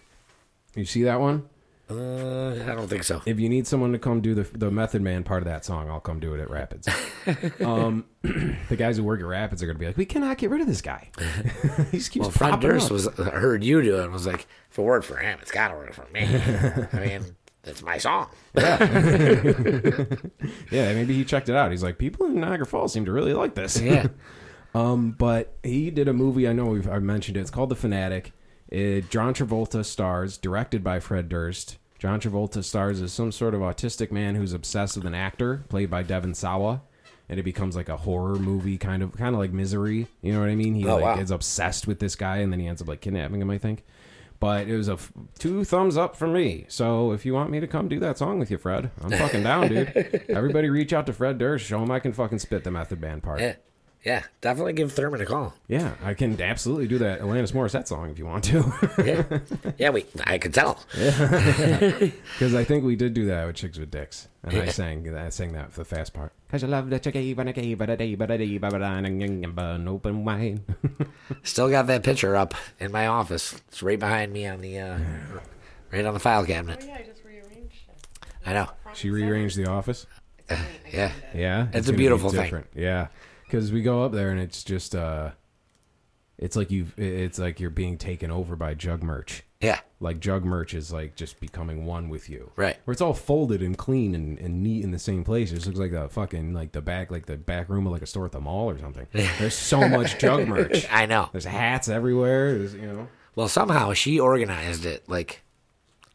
You see that one? Uh, I don't think so. If you need someone to come do the the Method Man part of that song, I'll come do it at Rapids. um, the guys who work at Rapids are going to be like, we cannot get rid of this guy. he just keeps Well, Fred popping Durst up. was heard you do it and was like, if it worked for him, it's got to work for me. I mean, it's my song. Yeah, maybe he checked it out. He's like, people in Niagara Falls seem to really like this. Yeah. Um, but he did a movie. I know we've I mentioned it. It's called The Fanatic. It, John Travolta stars, directed by Fred Durst. John Travolta stars as some sort of autistic man who's obsessed with an actor played by Devon Sawa, and it becomes like a horror movie, kind of, kind of like Misery. You know what I mean? He Oh, like wow. is obsessed with this guy, and then he ends up like kidnapping him. I think. But it was a f- two thumbs up for me. So if you want me to come do that song with you, Fred, I'm fucking down, dude. Everybody reach out to Fred Durst. Show him I can fucking spit the Method Man part. Yeah. Yeah. Definitely give Thurman a call. Yeah, I can absolutely do that Alanis Morissette song if you want to. Yeah. yeah, we, I could tell. Because I think we did do that with Chicks with Dicks. And I sang I sang that for the fast part. Because I love the chicky, but I gave but I did, but I did, but I did, an open wide. Still got that picture up in my office. It's right behind me on the, uh, right on the file cabinet. Oh cabinet. yeah, I just rearranged it. I know. She rearranged the office. Yeah. Yeah, It's a gonna be beautiful thing. different. Yeah, because we go up there and it's just uh, it's like you, it's like you're being taken over by Jug Merch. Yeah. Like Jug Merch is like just becoming one with you. Right. Where it's all folded and clean and, and neat in the same place. It just looks like a fucking like the back like the back room of like a store at the mall or something. There's so much Jug Merch. I know. There's hats everywhere. There's you know. Well, somehow she organized it like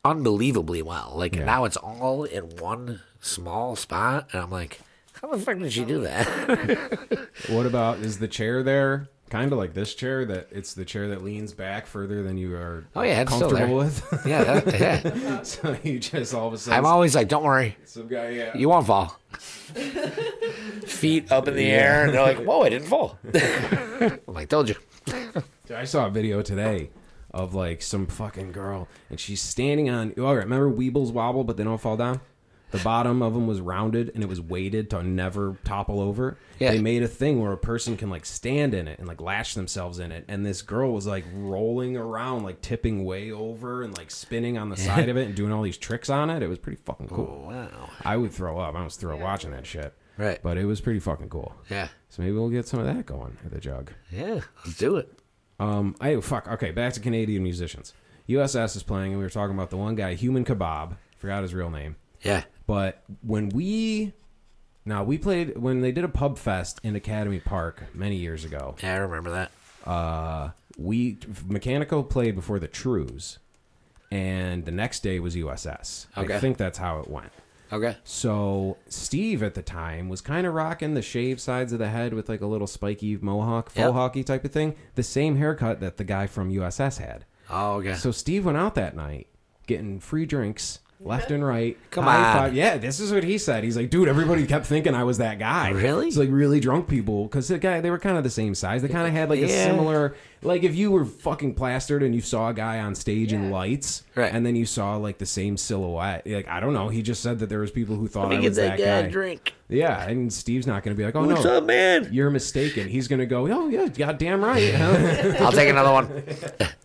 unbelievably well. Like Yeah. now it's all in one small spot, and I'm like, how the fuck did she do that? What about is the chair there? Kind of like this chair that it's the chair that leans back further than you are Oh, yeah, it's still comfortable there. with. yeah, that, yeah. so you just all of a sudden I'm always like, don't worry, some guy yeah. you won't fall. Feet up in the air, and they're like, whoa, I didn't fall. I'm like, told you. I saw a video today of like some fucking girl, and she's standing on. Oh, all right, remember Weebles wobble, but they don't fall down. The bottom of them was rounded, and it was weighted to never topple over. Yeah. They made a thing where a person can like stand in it and like lash themselves in it, and this girl was like rolling around, like tipping way over and like spinning on the side of it and doing all these tricks on it. It was pretty fucking cool. Wow. I would throw up. I was throw up watching that shit. Right. But it was pretty fucking cool. Yeah. So maybe we'll get some of that going at the jug. Yeah, let's do it. Um, I fuck. Okay, back to Canadian musicians. USS is playing, and we were talking about the one guy, Human Kebab. Forgot his real name. Yeah. But when we, now we played when they did a pub fest in Academy Park many years ago. Yeah, I remember that. Uh, we Mechanico played before the Trues, and the next day was USS. Okay. I think that's how it went. Okay. So Steve at the time was kind of rocking the shaved sides of the head with like a little spiky mohawk, faux Yep. hawky type of thing. The same haircut that the guy from USS had. Oh, okay. So Steve went out that night getting free drinks left and right. Come on. five. Yeah, this is what he said. He's like, dude, everybody kept thinking I was that guy. Really? It's like really drunk people because the guy they were kind of the same size. They kind of had like a similar like if you were fucking plastered and you saw a guy on stage in lights, Right. And then you saw like the same silhouette. Like I don't know. He just said that there was people who thought I was that that guy guy. drink. Yeah, and Steve's not going to be like, oh What's no, up, man? you're mistaken. He's going to go, oh yeah, goddamn right. I'll take another one.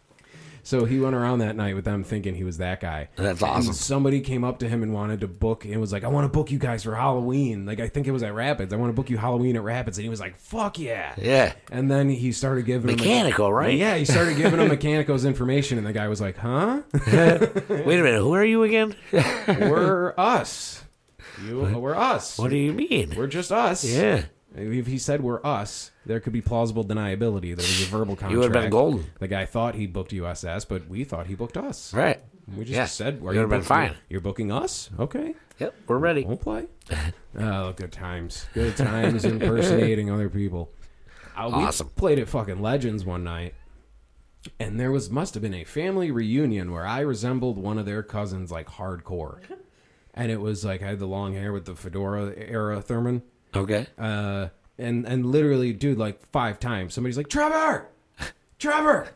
So he went around that night with them thinking he was that guy. That's And awesome. somebody came up to him and wanted to book and was like, I want to book you guys for Halloween. Like, I think it was at Rapids. I want to book you Halloween at Rapids. And he was like, fuck yeah. Yeah. And then he started giving Mechanical, him. right? Yeah, he started giving him Mechanico's information. And the guy was like, huh? Wait a minute. Who are you again? We're us. You, we're us. What do you mean? We're just us. Yeah. If he said we're us, there could be plausible deniability. There was a verbal contract. You would've been golden. The guy thought he booked USS, but we thought he booked us. Right. We just said, You "Are you would've been fine. You're booking us, okay? Yep. We're ready. We'll play." oh, good times, good times impersonating other people. Uh, we Awesome. played at fucking Legends one night, and there was must have been a family reunion where I resembled one of their cousins like hardcore, and it was like I had the long hair with the fedora era Thurman. Okay. Uh, and and literally, dude, like five times, somebody's like, Trevor, Trevor,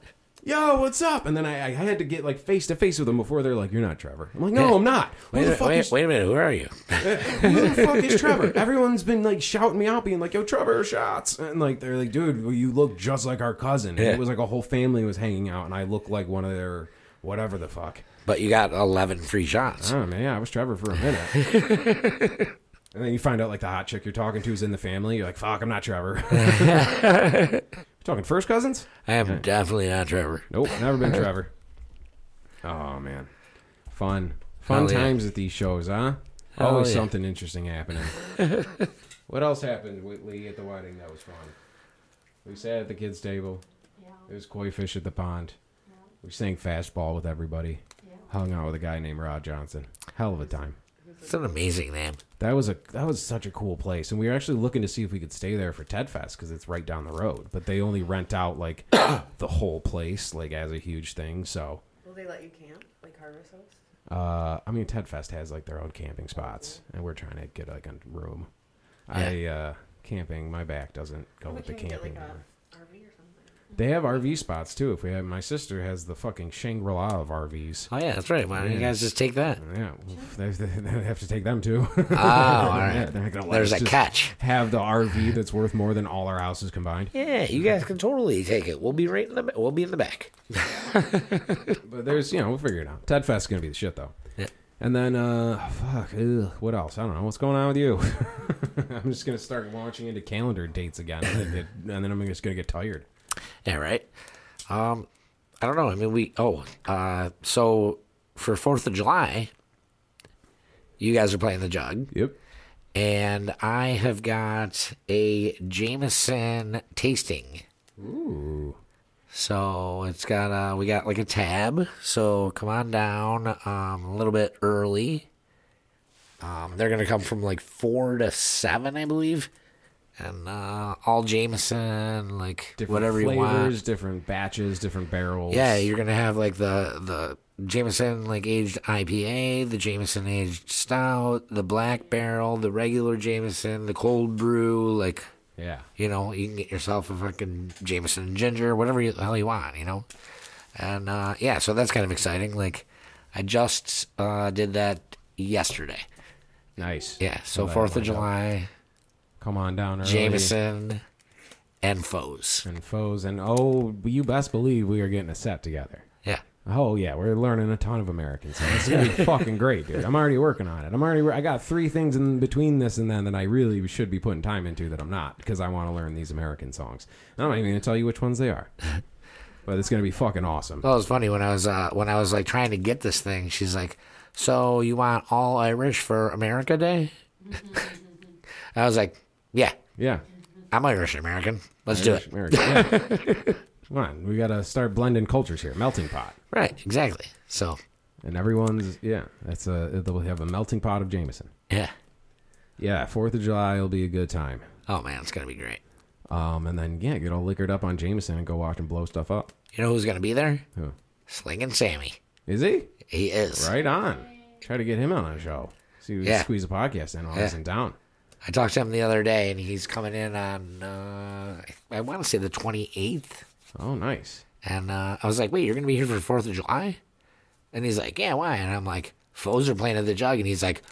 yo, what's up? And then I, I had to get like face to face with them before they're like, you're not Trevor. I'm like, no, I'm not. Who Wait, the a- fuck wait, is wait a minute. Who are you? who the fuck is Trevor? Everyone's been like shouting me out, being like, "Yo, Trevor, shots!" And like they're like, "Dude, well, you look just like our cousin." And Yeah. it was like a whole family was hanging out, and I looked like one of their whatever the fuck. But you got 11 free shots. Oh man, yeah, I was Trevor for a minute. and then you find out like the hot chick you're talking to is in the family. You're like, "Fuck, I'm not Trevor." talking first cousins? I am definitely not Trevor. Nope, never been Trevor. Oh man, fun, fun Hell yeah. times at these shows, huh? Hell Always yeah. something interesting happening. what else happened with Lee at the wedding that was fun? We sat at the kids' table. There was koi fish at the pond. We sang fastball with everybody. Hung out with a guy named Rod Johnson. Hell of a time. It's an amazing name. That was a that was such a cool place, and we were actually looking to see if we could stay there for Ted Fest because it's right down the road. But they only rent out like the whole place, like as a huge thing. So, Will they let you camp like Harvest House? uh, I mean, Ted Fest has like their own camping spots, and we're trying to get like a room. I uh, camping, my back doesn't go We with the can get camping. like a RV or something. They have RV spots too. If we have, my sister has the fucking Shangri La of RVs. Oh, yeah, that's right. Why don't you guys just take that? Yeah, they, they, they have to take them too. Oh, all right. Yeah, they're not gonna let There's us a just catch. Have the RV that's worth more than all our houses combined. Yeah, you guys can totally take it. We'll be right in the ba- we'll be in the back. But there's, you know, we'll figure it out. Ted Fest's gonna be the shit though. Yeah. And then, uh, fuck, ugh, what else? I don't know. What's going on with you? I'm just gonna start launching into calendar dates again, and then, and then I'm just gonna get tired. Yeah, right. Um, I don't know. I mean, we. Oh, uh, so for Fourth of July, you guys are playing the jug, Yep. and I have got a Jameson tasting. Ooh. So it's got uh, we got like a tab. So come on down um, a little bit early. Um, they're gonna come from like four to seven, I believe, and uh, all Jameson, like Different whatever you want. flavors, different batches, different barrels. Yeah, you're gonna have like the the Jameson like aged IPA, the Jameson aged stout, the black barrel, the regular Jameson, the cold brew. Like yeah. you know, you can get yourself a fucking Jameson ginger, whatever you, the hell you want. You know, and uh, yeah, so that's kind of exciting. Like I just uh, did that yesterday. Nice. Yeah, so Fourth of July. up. July, Come on down early. Jameson, and foes. and foes, and oh, you best believe we are getting a set together. Yeah. Oh yeah, we're learning a ton of American songs. It's gonna be fucking great, dude. I'm already working on it. I'm already. I got three things in between this and then that I really should be putting time into that I'm not because I want to learn these American songs. I'm not even gonna tell you which ones they are, but it's gonna be fucking awesome. Well, it was funny when I was uh, when I was like trying to get this thing. She's like, "So you want all Irish for America Day?" I was like, "Yeah, Yeah, I'm Irish American. Let's do it." American, yeah. Come on, we gotta start blending cultures here. Melting pot, Right, exactly. So and everyone's yeah. That's a they'll have a melting pot of Jameson. Yeah. Yeah, Fourth of July will be a good time. Oh man, it's gonna be great. Um, and then yeah, get all liquored up on Jameson and go watch and blow stuff up. You know who's gonna be there? Who? Slinging Sammy. Is he? He is. Right on. Try to get him on a show. See if we can Yeah. squeeze a podcast in while he's in town. I talked to him the other day, and he's coming in on uh, I want to say the twenty eighth. Oh, nice. And uh, I was like, "Wait, you're gonna be here for Fourth of July?" And he's like, "Yeah, why?" And I'm like, "Foes are playing at the Jug," and he's like,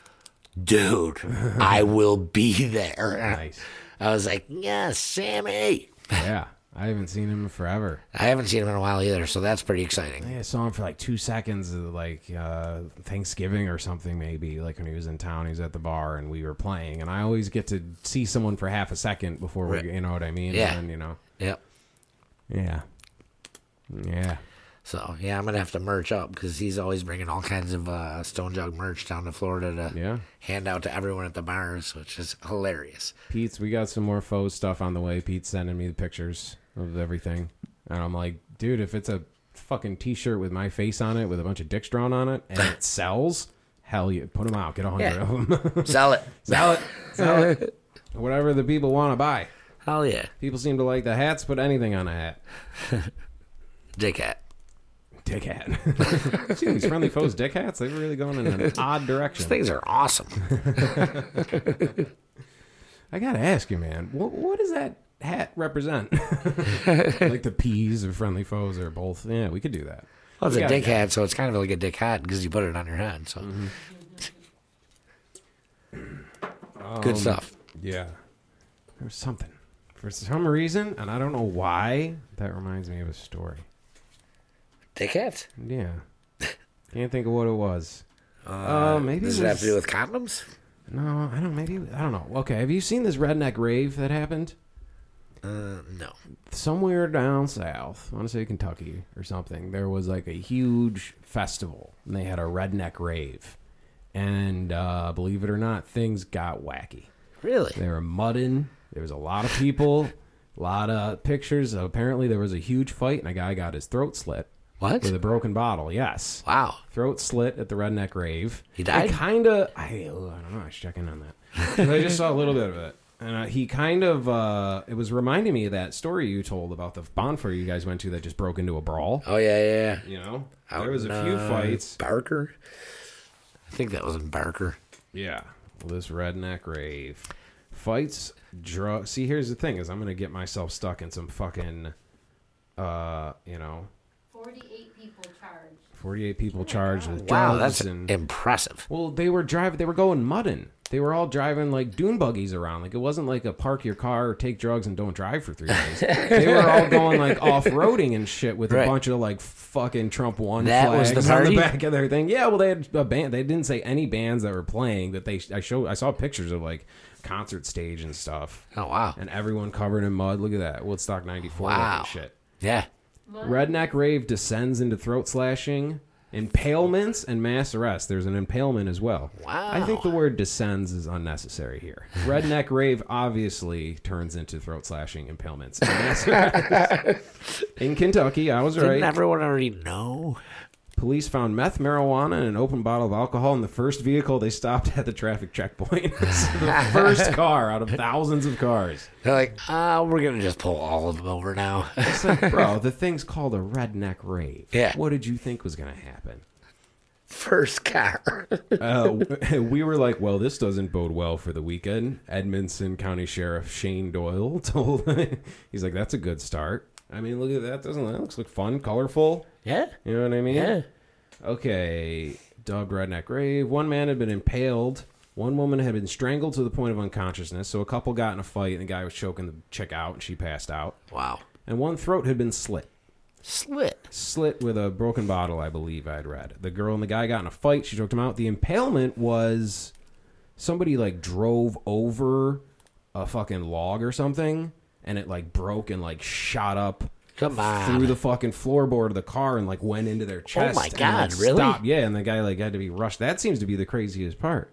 "Dude, I will be there." Nice. I was like, "Yes, Sammy." Yeah, I haven't seen him in forever. I haven't seen him in a while either, so that's pretty exciting. I saw him for like two seconds, of like uh, Thanksgiving or something, maybe. Like when he was in town, he was at the bar and we were playing. And I always get to see someone for half a second before we, Right. you know what I mean? Yeah. And, you know, Yep. yeah, yeah. So yeah, I'm gonna have to merch up because he's always bringing all kinds of uh, Stone Jug merch down to Florida to Yeah. hand out to everyone at the bars, which is hilarious. Pete's, we got some more faux stuff on the way. Pete's sending me the pictures of everything. And I'm like, dude, if it's a fucking t shirt with my face on it with a bunch of dicks drawn on it and it sells, hell yeah, put them out. Get a hundred Yeah. of them. Sell it. Sell it. Sell it. Whatever the people want to buy. Hell yeah, People seem to like the hats. Put anything on a hat. dick hat. Dick hat. See these friendly foes dick hats? They've really gone in an odd direction. Things are awesome. I gotta ask you, man. What what does that hat represent? like the peas or friendly foes or both? Yeah, we could do that. Well, it's We a dick hat, so it's kind of like a dick hat because you put it on your head. So mm-hmm. good um, stuff. Yeah. There's something. For some reason, and I don't know why, that reminds me of a story. Dick hat. Yeah. Can't think of what it was. Uh, uh maybe Does it it have to do with condoms? No, I don't. Maybe I don't know. Okay, have you seen this redneck rave that happened Uh, no. somewhere down south? I want to say Kentucky or something. There was like a huge festival, and they had a redneck rave, and uh, believe it or not, things got wacky. Really? They were mudding. There was a lot of people, a lot of pictures. Apparently, there was a huge fight, and a guy got his throat slit What? with a broken bottle. Yes, Wow. throat slit at the redneck rave. He died? Kind of. I, oh, I don't know. I should check in on that. I just saw a little bit of it, and uh, he kind of. Uh, it was reminding me of that story you told about the bonfire you guys went to that just broke into a brawl. Oh yeah, yeah. yeah. You know, Out there was a in, few uh, fights. Barker. I think that was in Barker. Yeah, well, this redneck rave fights. Drug. See, here's the thing: is I'm gonna get myself stuck in some fucking, uh, you know, 48 people charged. 48 people charged with Wow, drugs that's and. impressive. well, they were driving. They were going mudding. They were all driving like dune buggies around. Like it wasn't like a park your car, or take drugs, and don't drive for three days. they were all going like off roading and shit with Right. a bunch of like fucking Trump one That was flags the on the back of their thing. Yeah, well, they had a band. They didn't say any bands that were playing. That they I showed. I saw pictures of like concert stage and stuff, Oh wow. and everyone covered in mud. Look at that Woodstock '94 Wow. shit. Yeah. Redneck rave descends into throat slashing, impalements, and mass arrests. There's an impalement as well. Wow. I think the word descends is unnecessary here. Redneck rave obviously turns into throat slashing, impalements, and mass arrests. In Kentucky, I was Didn't right. everyone already know? Police found meth, marijuana, and an open bottle of alcohol in the first vehicle they stopped at the traffic checkpoint. The first car out of thousands of cars. They're like, uh, we're gonna just pull all of them over now. It's like, bro, the thing's called a redneck rave. Yeah. What did you think was going to happen? First car. uh, we were like, well, this doesn't bode well for the weekend. Edmonson County Sheriff Shane Doyle told, he's like, that's a good start. I mean, look at that. Doesn't that looks like fun, colorful? yeah. You know what I mean? Yeah. Okay. Dubbed Redneck Rave. One man had been impaled. One woman had been strangled to the point of unconsciousness. So a couple got in a fight, and the guy was choking the chick out, and she passed out. Wow. And one throat had been slit. Slit. slit with a broken bottle, I believe I'd read. The girl and the guy got in a fight. She choked him out. The impalement was somebody like drove over a fucking log or something, and it like broke and like shot up Come on. through the fucking floorboard of the car and like went into their chest. Oh my and, God, like, really? Stopped. Yeah, and the guy like had to be rushed. That seems to be the craziest part.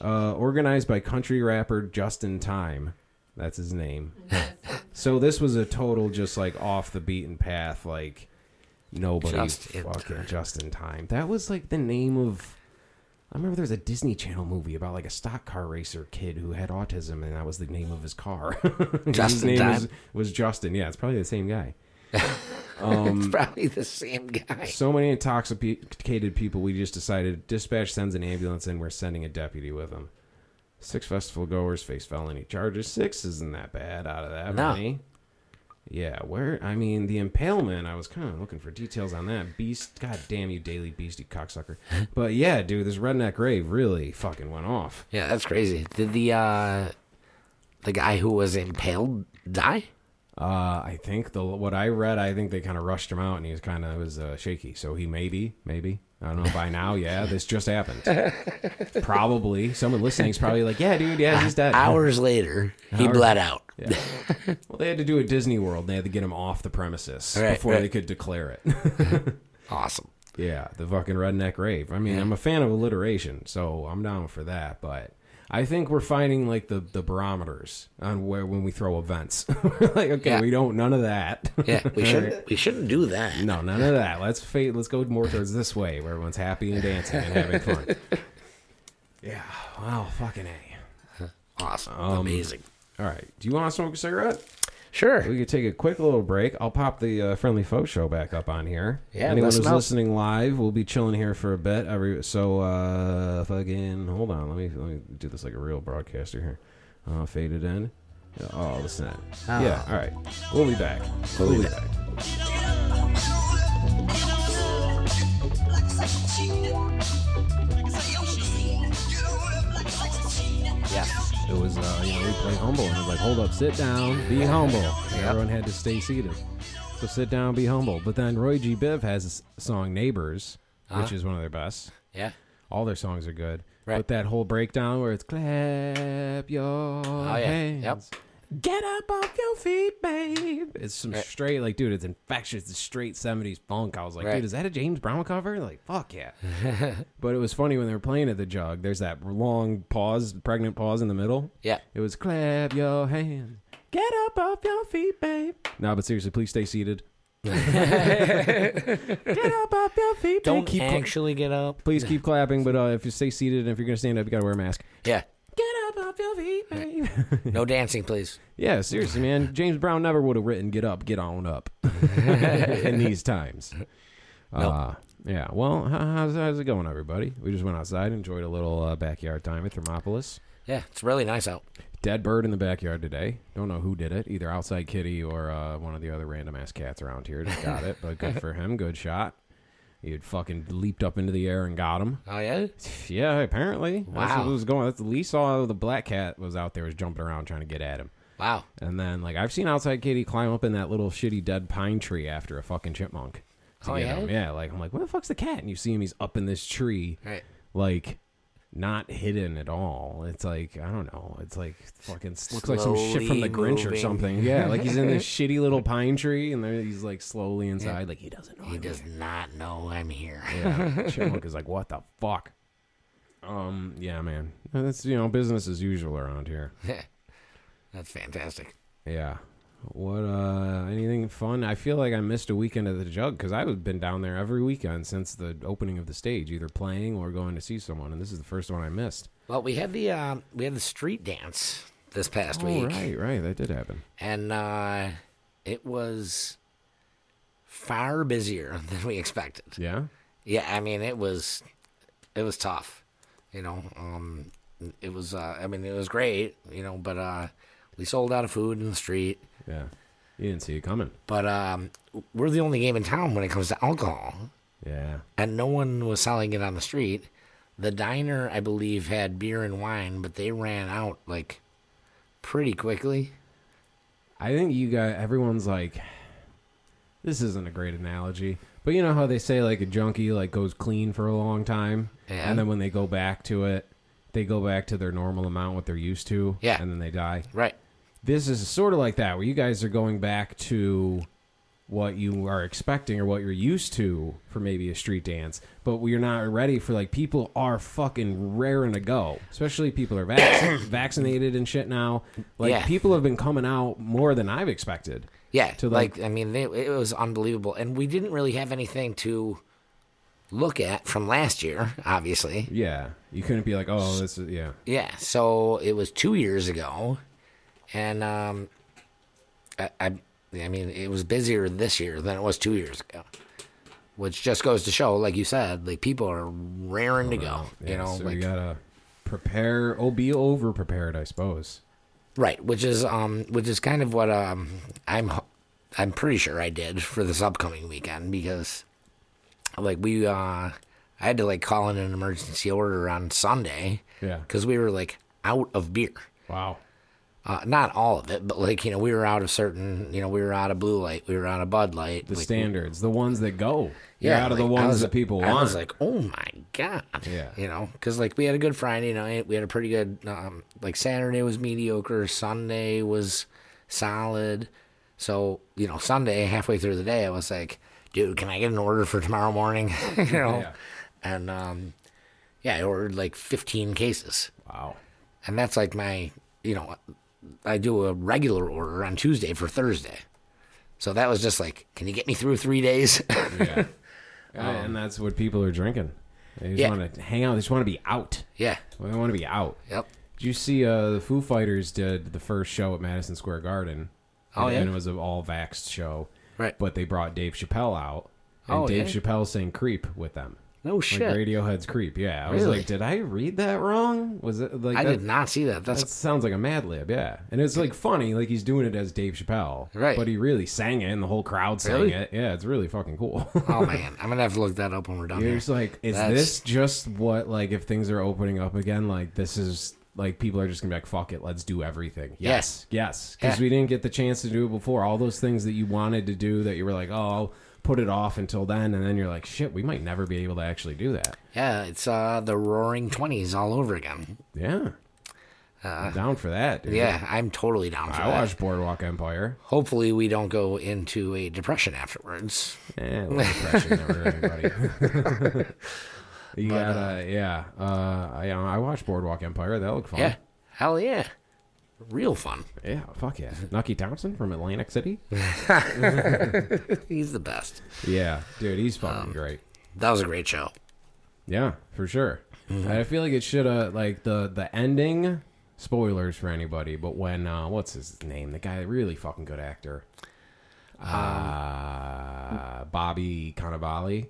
Uh, organized by country rapper Justin Time. That's his name. so this was a total just like off the beaten path, like nobody Just in fucking time. just in time. That was like the name of I remember there was a Disney Channel movie about like a stock car racer kid who had autism, and that was the name of his car. his name was, was Justin. Yeah, it's probably the same guy. it's um, probably the same guy. So many intoxicated people, we just decided dispatch sends an ambulance and we're sending a deputy with them. Six festival goers face felony charges. Six isn't that bad out of that No. many. Yeah, where I mean the impalement, I was kind of looking for details on that. Beast, god damn you, Daily Beast, you cocksucker. But yeah, dude, this redneck rave really fucking went off. Yeah, that's crazy. Did the uh the guy who was impaled die? Uh, I think the what I read, I think they kind of rushed him out, and he was kind of was uh, shaky. So he maybe, maybe I don't know. By now, yeah, this just happened. probably someone listening is probably like, yeah, dude, yeah, he's dead. Hours later, he Hours- bled out. Yeah. well, they had to do a Disney World. They had to get him off the premises Right, before right. they could declare it. Awesome. yeah, the fucking redneck rave. I mean, I'm a fan of alliteration, so I'm down for that. But I think we're finding like the the barometers on where when we throw events. Like, okay, Yeah. we don't none of that. Yeah, we shouldn't we shouldn't do that. No, none of that. Let's fade. Let's go more towards this way, where everyone's happy and dancing and having fun. Yeah. Wow. Fucking a. Awesome. Um, Amazing. All right. Do you want to smoke a cigarette? Sure. We could take a quick little break. I'll pop the uh, Friendly Folk Show back up on here. Yeah, Anyone who's listening live, we'll be chilling here for a bit. Every so uh, fucking hold on. Let me let me do this like a real broadcaster here. Uh, fade it in. Yeah, oh, listen to that. Ah. Yeah. All right. We'll be back. We'll, be back. Yeah. It was, uh, you know, we played humble, and it was like, hold up, sit down, be humble. And Everyone had to stay seated. So sit down, be humble. But then Roy G. Biv has a song "Neighbors," which Uh-huh. is one of their best. Yeah. All their songs are good. Right. But that whole breakdown where it's clap your Oh, yeah. hands. Yep. Get up off your feet, babe. It's some Right. straight, like, dude, it's infectious. It's straight 70s funk. I was like, Right. dude, is that a James Brown cover? Like, fuck yeah. but it was funny when they were playing at the jug. There's that long pause, pregnant pause in the middle. Yeah. It was clap your hands. Get up off your feet, babe. No, but seriously, please stay seated. Get up off your feet, babe. Don't keep cla- actually get up. please keep clapping, but uh, if you stay seated and if you're gonna stand up, you gotta wear a mask. Yeah. Get off your feet, babe. No dancing, please. yeah, seriously, man. James Brown never would have written "Get up, get on up" in these times. Uh, yeah. Well, how, how's, how's it going, everybody? We just went outside, enjoyed a little uh, backyard time at Thermopolis. Yeah, it's really nice out. Dead bird in the backyard today. Don't know who did it. Either outside kitty or uh, one of the other random ass cats around here just got it. But good for him. Good shot. He had fucking leaped up into the air and got him. Oh yeah. Yeah, apparently. That's what was going. That's the Lee saw the black cat was out there was jumping around trying to get at him. Wow. And then like I've seen outside kitty climb up in that little shitty dead pine tree after a fucking chipmunk. Oh, yeah? him. Yeah. Like I'm like, where the fuck's the cat? And you see him, he's up in this tree, Right. like not hidden at all. It's like I don't know. It's like fucking looks like some shit from the Grinch or something. Yeah, like he's in this shitty little pine tree, and there he's like slowly inside, like he doesn't know. He I'm does not know I'm here. yeah, Chipmunk is like, what the fuck? Um, yeah, man. That's you know business as usual around here. That's fantastic. Yeah. What uh anything fun? I feel like I missed a weekend at the Jug because I've been down there every weekend since the opening of the stage, either playing or going to see someone, and this is the first one I missed. Well, we had the um, we had the street dance this past Oh, week, right, right, that did happen. and uh, it was far busier than we expected. Yeah. Yeah, I mean it was it was tough. You know, um, it was. Uh, I mean, it was great. You know, but uh, we sold out of food in the street. Yeah. You didn't see it coming. But um, we're the only game in town when it comes to alcohol, Yeah. and no one was selling it on the street. The diner, I believe, had beer and wine, but they ran out like pretty quickly. I think you got everyone's like this isn't a great analogy, but you know how they say like a junkie like goes clean for a long time Yeah. and then when they go back to it, they go back to their normal amount what they're used to Yeah. and then they die. Right. This is sort of like that where you guys are going back to what you are expecting or what you're used to for maybe a street dance, but we're not ready for like people are fucking raring to go, especially people are vac- vaccinated and shit now. Like Yeah. people have been coming out more than I've expected. Yeah. To, like, like- I mean, it, it was unbelievable, and we didn't really have anything to look at from last year, obviously. Yeah, you couldn't be like, oh, this is yeah. Yeah, so it was two years ago, and um, I, I, I mean, it was busier this year than it was two years ago, which just goes to show, like you said, like people are raring to go. Yeah, you know, so like you gotta prepare. Oh, be over prepared, I suppose. right, which is um, which is kind of what um, I'm, I'm pretty sure I did for this upcoming weekend because, like we uh, I had to like call in an emergency order on Sunday Yeah. because we were like out of beer. Wow. Uh, not all of it, but like you know, we were out of certain. You know, we were out of Blue Light, we were out of Bud Light. The like, standards, the ones that go. You're Yeah, out of the ones was- that people I want. was like, oh my god. Yeah. You know, because like we had a good Friday night, we had a pretty good. Um, like Saturday was mediocre, Sunday was solid. So you know, Sunday halfway through the day, I was like, dude, can I get an order for tomorrow morning? you know, Yeah. and um, yeah, I ordered like 15 cases. wow. and that's like my you know i do a regular order on tuesday for thursday so that was just like can you get me through three days Yeah. and that's what people are drinking. They just Um, Yeah. want to hang out. They just want to be out. yeah They want to be out. yep Did you see uh, the Foo Fighters did the first show at Madison Square Garden? Oh, and, yeah? and it was an all vaxxed show. Right. But they brought Dave Chappelle out, and Oh, Dave yeah? Chappelle sang "Creep" with them. No Like shit Radiohead's "Creep." Yeah, I was Really? like, did I read that wrong? Was it like i that, did not see that that's That sounds like a Mad Lib, yeah. And it's like funny, like he's doing it as Dave Chappelle, Right. But he really sang it, and the whole crowd sang Really? it. Yeah, it's really fucking cool. oh man i'm gonna have to look that up when we're done You're here. just like, is That's- this just what like if things are opening up again? Like this is like people are just gonna be like, fuck it, let's do everything. Yes, yes, because Yeah. we didn't get the chance to do it before. All those things that you wanted to do that you were like, oh, put it off until then, and then you're like, shit, we might never be able to actually do that. yeah it's uh the roaring 20s all over again Yeah, I'm down for that. Dude. Uh, yeah i'm totally down for I that I watched Boardwalk Empire. hopefully we don't go into a depression afterwards Eh, depression never anybody. you gotta, yeah. Uh, I, I watched Boardwalk Empire. That looked fun. yeah hell yeah real fun Yeah, fuck yeah. Nucky Thompson from Atlantic City. he's the best Yeah, dude, he's Um, fucking great. that was a great show Yeah, for sure. Mm-hmm. I feel like it should have like the the ending. Spoilers for anybody, but when uh, what's his name? The guy, really fucking good actor. Um, Uh, Bobby Cannavale.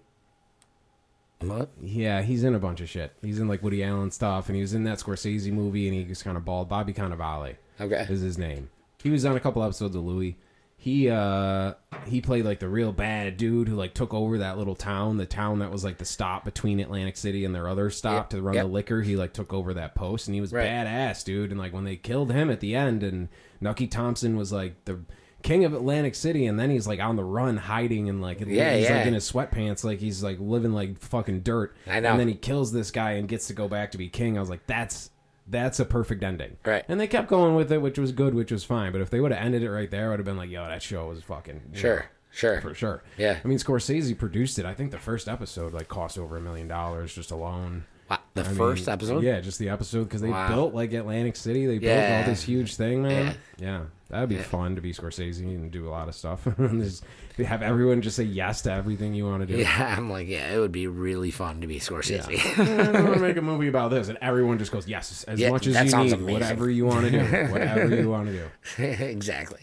What Yeah, he's in a bunch of shit. He's in like Woody Allen stuff, and he was in that Scorsese movie, and he was kind of bald. Bobby Cannavale okay is his name. He was on a couple episodes of Louie. He uh he played like the real bad dude who like took over that little town, the town that was like the stop between Atlantic City and their other stop Yeah, to run yeah. the liquor. He like took over that post and he was Right. badass, dude. And like when they killed him at the end and Nucky Thompson was like the king of Atlantic City and then he's like on the run hiding and like Yeah, he's yeah. like in his sweatpants like he's like living like fucking dirt. I know. And then he kills this guy and gets to go back to be king. I was like that's that's a perfect ending. Right. And they kept going with it, which was good, which was fine. But if they would have ended it right there, I would have been like, yo, that show was fucking Sure, know, sure. for sure. Yeah. I mean, Scorsese produced it. I think the first episode like cost over a million dollars just alone. Wow, the I first mean, episode? Yeah, just the episode because they Wow. built like Atlantic City. They built Yeah. all this huge thing, man. Yeah, that'd be fun to be Scorsese and do a lot of stuff. just have everyone just say yes to everything you want to do. Yeah, I'm like, yeah, it would be really fun to be Scorsese. Yeah. I want to make a movie about this, and everyone just goes yes as Yeah, much as you need, amazing. whatever you want to do, whatever you want to do. exactly.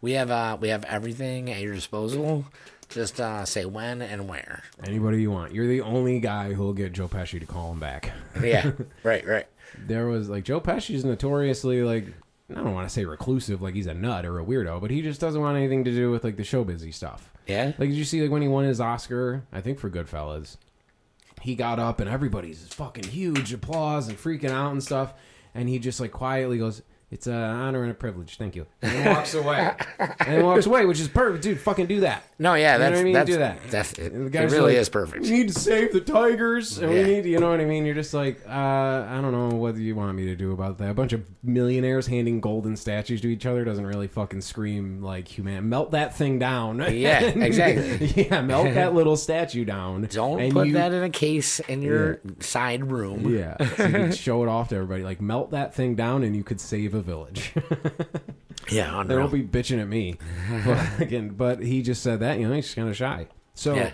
We have uh we have everything at your disposal. Just uh say when and where. Anybody you want. You're the only guy who'll get Joe Pesci to call him back. Yeah, right, right. There was like Joe Pesci's notoriously like I don't want to say reclusive, like he's a nut or a weirdo, but he just doesn't want anything to do with like the show busy stuff. Yeah. Like did you see like when he won his Oscar, I think for Goodfellas, he got up and everybody's fucking huge applause and freaking out and stuff, and he just like quietly goes, "It's an honor and a privilege, thank you," and he walks away, and he walks away, which is perfect, dude. Fucking do that. No, yeah, You know that's what I mean? that's Do that. that's it, the it guy's really like, is perfect. We need to save the tigers, and Yeah. we need, you know what I mean? You're just like, uh, I don't know what you want me to do about that. A bunch of millionaires handing golden statues to each other doesn't really fucking scream like human. Melt that thing down. Yeah, exactly. yeah, melt that little statue down. Don't and put you- that in a case in your side room. Yeah, so you show it off to everybody. Like melt that thing down, and you could save a village. Yeah, they won't be bitching at me. again, but he just said that. You know, he's kind of shy. So. Yeah.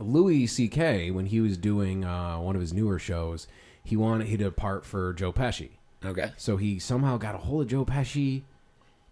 Louis C.K. when he was doing uh, one of his newer shows, he wanted he did a part for Joe Pesci. Okay. So he somehow got a hold of Joe Pesci,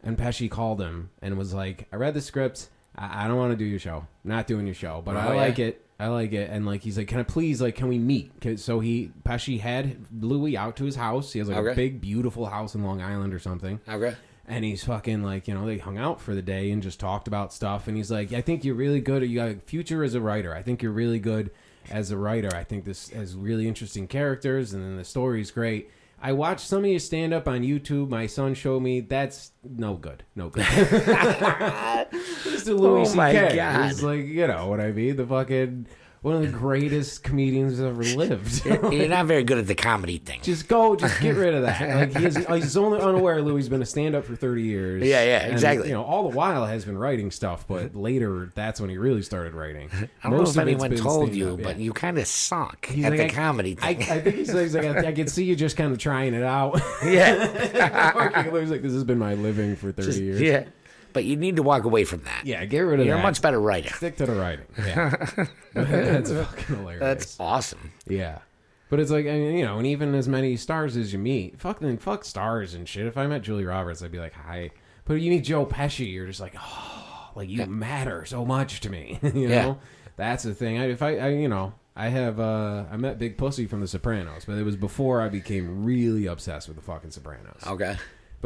and Pesci called him and was like, "I read the script. I, I don't want to do your show. I'm not doing your show, but Oh, I yeah? like it. I like it." And like he's like, "Can I please like can we meet?" So he Pesci had Louis out to his house. He has like Okay. a big beautiful house in Long Island or something. Okay. And he's fucking like, you know, they hung out for the day and just talked about stuff. And he's like, I think you're really good. You got a future as a writer. I think you're really good as a writer. I think this has really interesting characters and then the story's great. I watched some of your stand up on YouTube. My son showed me that's no good. No good. Mr. Louis Oh C.K. Like, you know what I mean? The fucking one of the greatest comedians ever lived. You're not very good at the comedy thing. Just go, just get rid of that. Like he's, he's only unaware Louis has been a stand up for thirty years. Yeah, yeah, And, exactly. You know, all the while has been writing stuff, but later that's when he really started writing. I don't know if anyone told you, yeah. but you kind of suck He's at like, the I- comedy I, thing. I think he's like, he's like I, I can see you just kind of trying it out. yeah. Louis like, this has been my living for thirty years. Yeah. But you need to walk away from that. Yeah, get rid of that. You're a much better writer. Stick to the writing. Yeah, that's fucking hilarious. That's awesome. Yeah. But it's like, I mean, you know, and even as many stars as you meet, fuck, then fuck stars and shit. If I met Julie Roberts, I'd be like, hi. But you meet Joe Pesci, you're just like, oh, like you matter so much to me. you know, Yeah. that's the thing. I, if I, I, you know, I have, uh, I met Big Pussy from The Sopranos, but it was before I became really obsessed with the fucking Sopranos. Okay.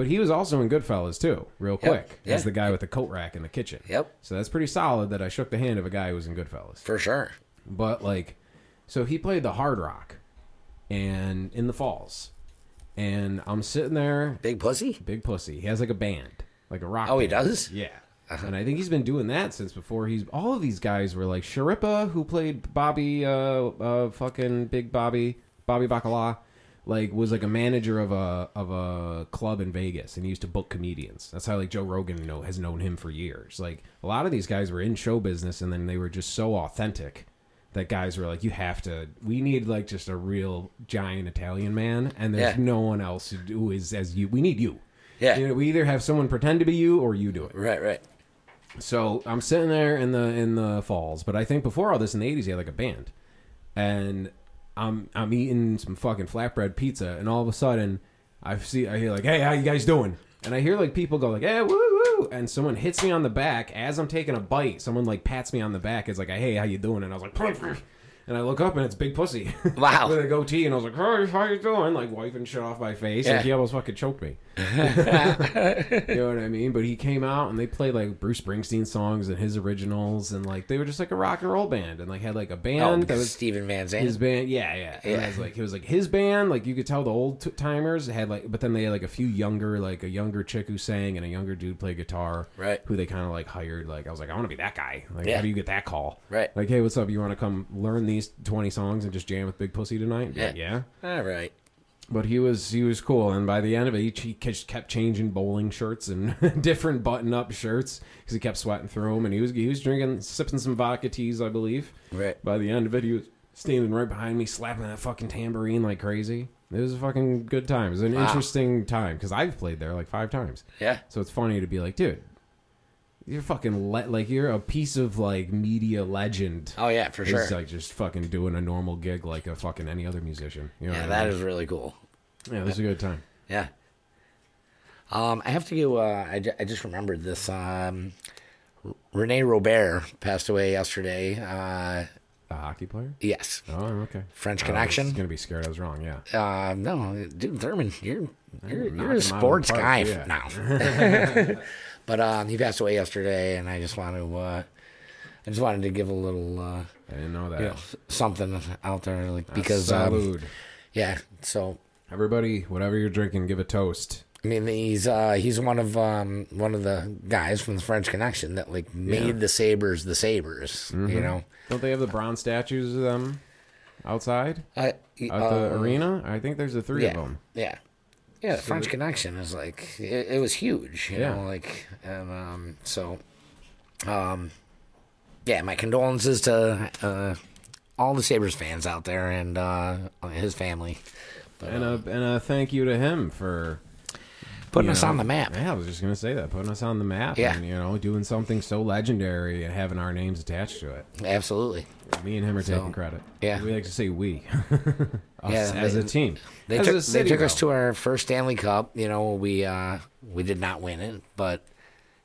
But he was also in Goodfellas too, real quick, Yeah. as the guy with the coat rack in the kitchen. Yep. So that's pretty solid that I shook the hand of a guy who was in Goodfellas. For sure. But like, so he played the Hard Rock, and in the Falls, and I'm sitting there, Big pussy? big pussy. He has like a band, like a rock. Oh, he does? Yeah. And I think he's been doing that since before he's. All of these guys were like Schirripa, who played Bobby, uh, uh, fucking Big Bobby, Bobby Bacala, like was like a manager of a of a club in Vegas, and he used to book comedians. That's how like Joe Rogan know has known him for years. Like a lot of these guys were in show business, and then they were just so authentic that guys were like, you have to. We need like just a real giant Italian man, and there's Yeah. no one else who, is as you. We need you. Yeah. You know, we either have someone pretend to be you or you do it. Right, right. So I'm sitting there in the in the falls, but I think before all this in the '80s, he had like a band, and I'm I'm eating some fucking flatbread pizza, and all of a sudden I see I hear like, "Hey, how you guys doing?" And I hear like people go like, "Hey, woo woo," and someone hits me on the back as I'm taking a bite. Someone like pats me on the back. It's like, "Hey, how you doing?" And I was like, and I look up and it's Big Pussy. Wow. with a goatee, and I was like, "Hey, how you doing?" Like wiping shit off my face. Yeah. Like he almost fucking choked me. You know what I mean? But he came out and they played like Bruce Springsteen songs and his originals, and like they were just like a rock and roll band, and like had like a Oh, band that was Steven Van Zandt. his band. Yeah, yeah. Yeah. it was like it was like his band. Like you could tell the old t- timers had like, but then they had like a few younger, like a younger chick who sang and a younger dude played guitar. Right. Who they kind of like hired. Like I was like, I want to be that guy. Like Yeah. how do you get that call? Right. Like hey, what's up? You want to come learn these twenty songs and just jam with Big Pussy tonight? Yeah. yeah. All right. But he was he was cool, and by the end of it, he, he just kept changing bowling shirts and different button-up shirts because he kept sweating through them, and he was he was drinking, sipping some vodka teas, I believe. Right. By the end of it, he was standing right behind me, slapping that fucking tambourine like crazy. It was a fucking good time. It was an Wow. interesting time because I've played there like five times. Yeah. So it's funny to be like, dude, you're fucking le- like you're a piece of like media legend. Oh, yeah, for sure. It's like just fucking doing a normal gig like a fucking any other musician. You know Yeah, what I mean? is really cool. Yeah, this is a good time. Yeah. Um, I have to go. Uh, I, I just remembered this. Um, Rene Robert passed away yesterday. Uh, A hockey player? yes. Oh, okay. French I Connection? was gonna be scared. I was wrong. Yeah. Uh, no, dude, Thurman, you're you're, you're a sports guy park, now. but um, he passed away yesterday, and I just want to. Uh, I just wanted to give a little, uh, I didn't know that. you know, something out there, like because, um, Salud. yeah. So Everybody, whatever you're drinking, give a toast. I mean, he's uh, he's one of um, one of the guys from the French Connection that like made the Sabres the Sabres. You know, Don't they have the bronze statues of them outside uh, at the arena? I think there's the three yeah, of them. yeah, yeah. The French Connection is like it, it was huge. You Yeah. know, like and um, so, um, yeah. My condolences to uh, all the Sabres fans out there and uh, his family. But, And a and a thank you to him for Putting us on the map. Yeah, I was just gonna say that, putting us on the map. Yeah. and, you know, doing something so legendary and having our names attached to it. Absolutely. Me and him are So, taking credit. yeah. we like to say we. Yeah, as they- a team. They as took, a they city, took us to our first Stanley Cup. You know, we uh, we did not win it, but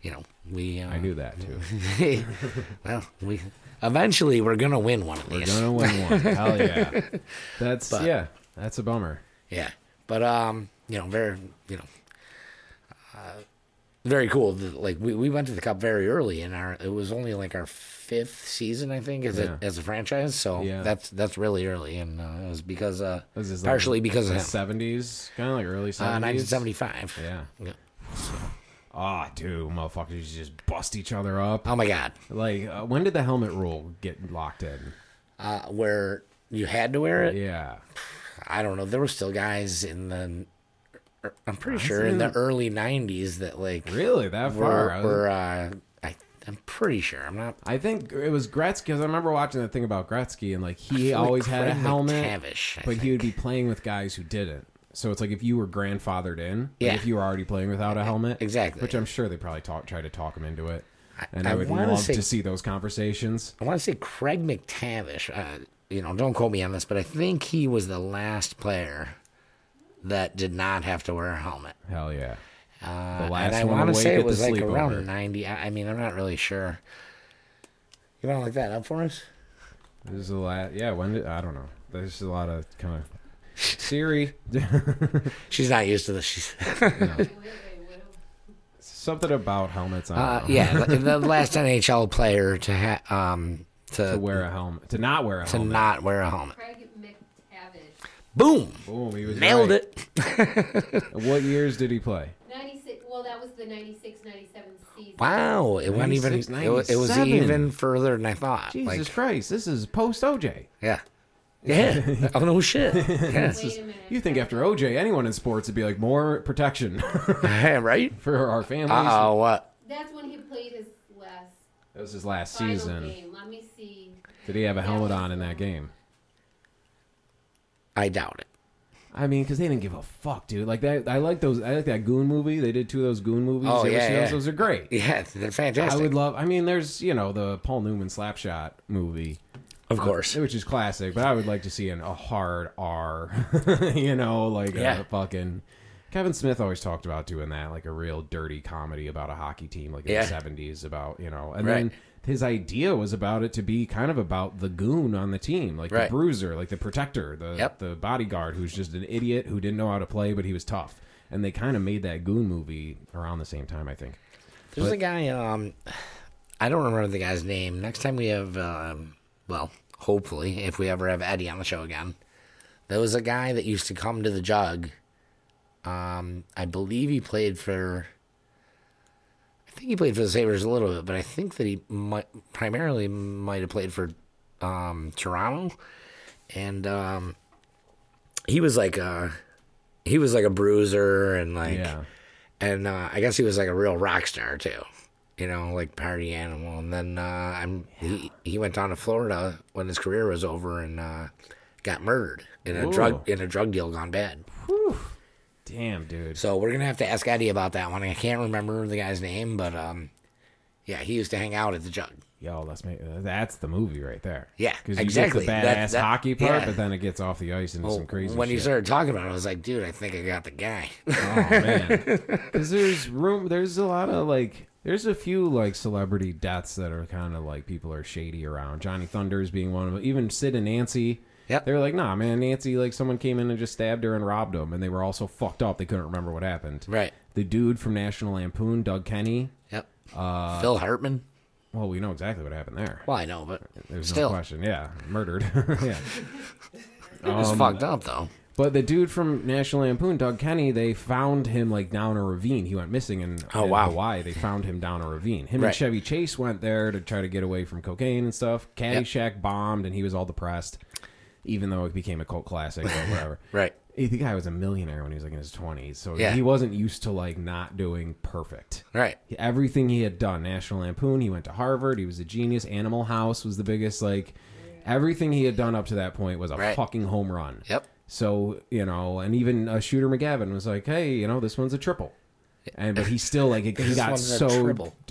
you know, we. Uh, I knew that too. well, we eventually we're gonna win one of We're gonna win one. Hell yeah. That's But- yeah. That's a bummer. Yeah, but um, you know, very you know, very cool. Like we, we went to the cup very early in our. It was only like our fifth season, I think, as Yeah. a as a franchise. So Yeah. that's that's really early, and uh, it was because uh, is like partially because of the seventies, kind of like early Uh, seventies. 1975. Yeah. Yeah. Ah, dude, motherfuckers just bust each other up. Oh my God. Like, uh, when did the helmet rule get locked in? Uh, where you had to wear it. Yeah. I don't know. There were still guys in the. I'm pretty sure in the early '90s that like Really, that far? were, were uh, I, I'm pretty sure. I'm not. I think it was Gretzky because I remember watching that thing about Gretzky and like he feel like always had a helmet, MacTavish, but he would be playing with guys who didn't. So it's like if you were grandfathered in, like Yeah. if you were already playing without a helmet, Exactly. Which I'm sure they probably talk, try to talk him into it, and I, I would love say- to see those conversations. I want to say Craig MacTavish. Uh, you know, don't quote me on this, but I think he was the last player that did not have to wear a helmet. Hell yeah! Uh, The last and I one want to say it was like sleepover. around 90. I, I mean, I'm not really sure. You want to look that up for us? This is a lot. Yeah, when did I don't know. There's a lot of kind of Siri. She's not used to this. She's Something about helmets. Uh, yeah, the, the last NHL player to ha- um to, to wear a helmet, to not wear a to helmet. not wear a helmet. Craig MacTavish. Boom, Boom, he was nailed right. it. What years did he play? 96. Well, that was the 96 97 season. Wow, it went even. 96, It, wa- it was 97. even further than I thought. Jesus like, Christ, this is post OJ. yeah, yeah. oh no shit. Yeah, Wait a minute. You think after OJ, anyone in sports would be like more protection right. for our families? Uh oh, what? That's when he played his last That was his last final season. game. Let me see. Did he have a helmet on in that game? I doubt it. I mean, because they didn't give a fuck, dude. Like that, I like those. I like that Goon movie. They did two of those Goon movies. Oh, yeah, yeah. those? Those are great. Yeah, they're fantastic. I would love. I mean, there's you know the Paul Newman Slapshot movie, of course. Uh, which is classic. But I would like to see an, a hard R. you know, like uh, Yeah. a fucking. Kevin Smith always talked about doing that, like a real dirty comedy about a hockey team, like in Yeah. the seventies, about you know, and Right. then his idea was about it to be kind of about the goon on the team, like Right. the bruiser, like the protector, the Yep. the bodyguard who's just an idiot who didn't know how to play, but he was tough. And they kind of made that goon movie around the same time, I think. There's a guy. Um, I don't remember the guy's name. Next time we have, um, well, hopefully, if we ever have Eddie on the show again, there was a guy that used to come to the jug. Um, I believe he played for. Think he played for the Sabres a little bit, but I think that he might primarily might have played for um, Toronto, and um, he was like a he was like a bruiser and like yeah. and uh, I guess he was like a real rock star too, you know, like party animal. And then uh, I'm he he went down to Florida when his career was over and uh, got murdered in a Ooh. drug in a drug deal gone bad. Damn, dude. So we're gonna have to ask Eddie about that one. I can't remember the guy's name, but um, yeah, he used to hang out at the jug. Yo, let's make that's the movie right there. Yeah, because exactly. You get the badass that- hockey part, yeah. but then it gets off the ice into some crazy. when shit. you started talking about it, I was like, dude, I think I got the guy. oh man, because there's room. There's a lot of like. There's a few like celebrity deaths that are kind of like people are shady around. Johnny Thunders being one of them. Even Sid and Nancy. Yep. They were like, nah, man, Nancy, like someone came in and just stabbed her and robbed them, and they were all so fucked up they couldn't remember what happened. right. The dude from National Lampoon, Doug Kenney. Yep. Uh, Phil Hartman. Well, we know exactly what happened there. Well, I know, but There's still, no question. Yeah, murdered. yeah. it was Um, fucked up though. But the dude from National Lampoon, Doug Kenney, they found him like down a ravine. He went missing in, Oh, in wow. Hawaii. They found him down a ravine. Him Right. and Chevy Chase went there to try to get away from cocaine and stuff. Caddyshack bombed, and he was all depressed, even though it became a cult classic or whatever. Right. The guy was a millionaire when he was like in his twenties, so Yeah. he wasn't used to like not doing perfect. Right. Everything he had done, National Lampoon, he went to Harvard. He was a genius. Animal House was the biggest. Like everything he had done up to that point was a Right. fucking home run. Yep. So you know, and even uh, Shooter McGavin was like, "Hey, you know, this one's a triple." and but he still like he got so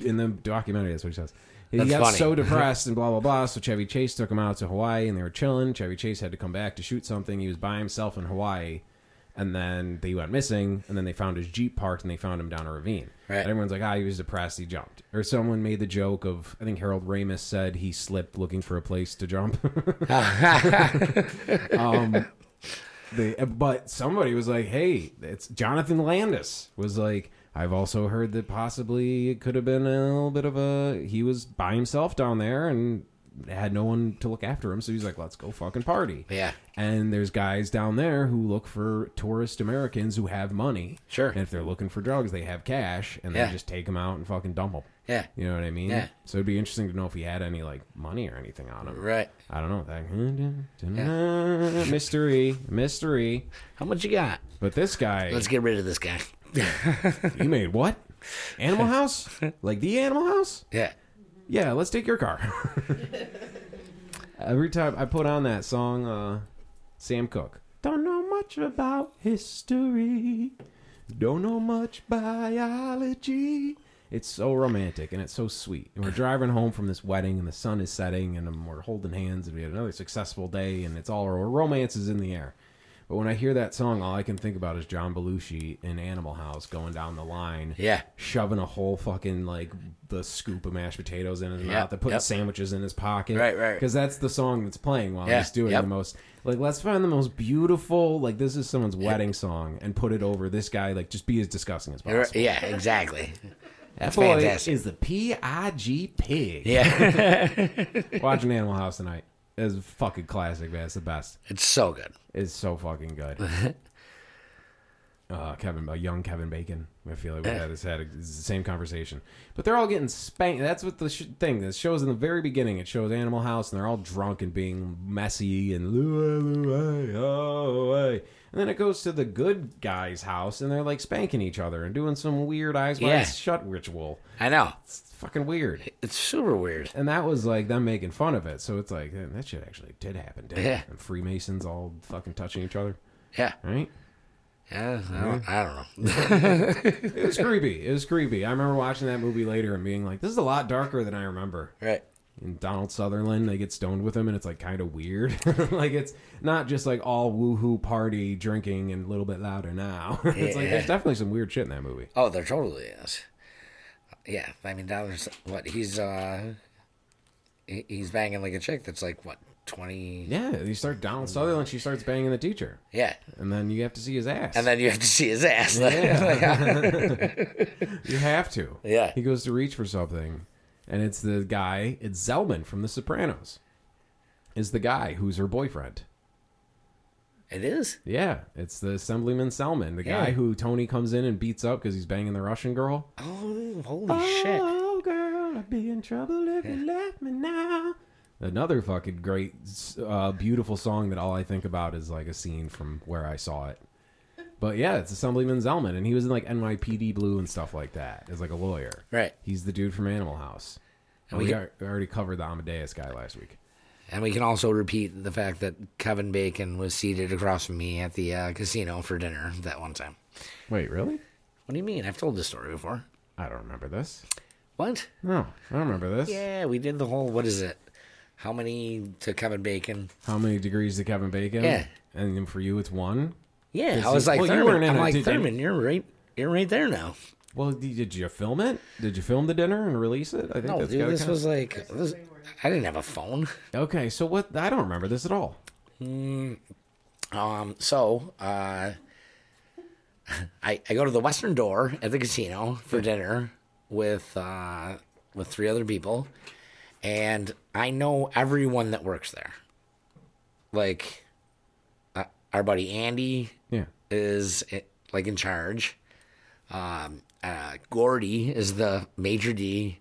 in the documentary. That's what he says. He That's got funny. so depressed and blah blah blah. So Chevy Chase took him out to Hawaii, and they were chilling. Chevy Chase had to come back to shoot something. He was by himself in Hawaii, and then they went missing. And then they found his jeep parked, and they found him down a ravine. Right. And everyone's like, ah, he was depressed. He jumped. Or someone made the joke of, I think Harold Ramis said he slipped looking for a place to jump. um, they, but somebody was like, hey, it's Jonathan Landis was like, I've also heard that possibly it could have been a little bit of a, he was by himself down there and had no one to look after him. So he's like, let's go fucking party. Yeah. And there's guys down there who look for tourist Americans who have money. Sure. And if they're looking for drugs, they have cash and Yeah. they just take them out and fucking dump them. Yeah. You know what I mean? Yeah. So it'd be interesting to know if he had any like money or anything on him. Right. I don't know. That mystery, mystery. How much you got? But this guy, Let's get rid of this guy. he made what? Animal House? Like the Animal House? Yeah. Yeah, let's take your car. Every time I put on that song, uh, Sam Cooke. Don't know much about history. Don't know much biology. It's so romantic and it's so sweet. And we're driving home from this wedding and the sun is setting and we're holding hands and we had another successful day and it's all our romance is in the air. But when I hear that song, all I can think about is John Belushi in Animal House going down the line, Yeah. shoving a whole fucking like the scoop of mashed potatoes in his Yep, mouth, and putting yep. sandwiches in his pocket, Right, right. Because that's the song that's playing while Yeah, he's doing yep. the most. Like, let's find the most beautiful. Like, this is someone's wedding song, and put it over this guy. Like, just be as disgusting as possible. Yeah, exactly. That boy boy fantastic. is the P I G pig. Yeah. Watching Animal House tonight is fucking classic, man. It's the best. it's so good. It's so fucking good. uh, Kevin, a young Kevin Bacon. I feel like we had this had a, the same conversation, but they're all getting spanked. That's what the sh- thing. This shows in the very beginning. It shows Animal House, and they're all drunk and being messy and and then it goes to the good guy's house, and they're like spanking each other and doing some weird eyes wide Yeah. shut ritual. I know. It's fucking weird. It's super weird. And that was like them making fun of it. So it's like eh, that shit actually did happen. Didn't Yeah. it? And Freemasons all fucking touching each other, Yeah. right? Yeah. I don't, I don't know. It was creepy. It was creepy. I remember watching that movie later and being like, "This is a lot darker than I remember." right. And Donald Sutherland, they get stoned with him, and it's like kind of weird. like it's not just like all woohoo party drinking and a little bit louder now. it's like Yeah. there's definitely some weird shit in that movie. Oh, there totally is. Yeah, I mean, dollars. What he's uh, he- he's banging like a chick that's like what twenty. Yeah, you start Donald Sutherland, she starts banging the teacher, Yeah, and then you have to see his ass. and then you have to see his ass. Yeah. you have to. Yeah. he goes to reach for something, and it's the guy. It's Zellman from The Sopranos. Is the guy who's her boyfriend. It is. Yeah, it's the Assemblyman Zellman, the guy who Tony comes in and beats up because he's banging the Russian girl. Oh, holy shit! Oh, girl, I'd be in trouble if you left me now. Another fucking great, uh, beautiful song that all I think about is like a scene from where I saw it. But yeah, it's Assemblyman Zellman, and he was in like NYPD Blue and stuff like that as like a lawyer. Right. He's the dude from Animal House. And we we, got, already covered the Amadeus guy last week. And we can also repeat the fact that Kevin Bacon was seated across from me at the uh, casino for dinner that one time. Wait, really? What do you mean? I've told this story before. I don't remember this. What? No, I don't remember this. Yeah, we did the whole. What is it? How many to Kevin Bacon? How many degrees to Kevin Bacon? Yeah. And then for you, it's one. Yeah, I was like, well, you Thurman. in I'm like, did? Thurman, you're right. You're right there now. Well, did you film it? Did you film the dinner and release it? I think No, that's dude, this was like, this, I didn't have a phone. okay. So what? I don't remember this at all. Um, so uh, I I go to the Western Door at the casino for dinner with uh, with three other people, and I know everyone that works there. Like, uh, our buddy Andy Yeah. is eh, like in charge. Um, uh, Gordy is the major D.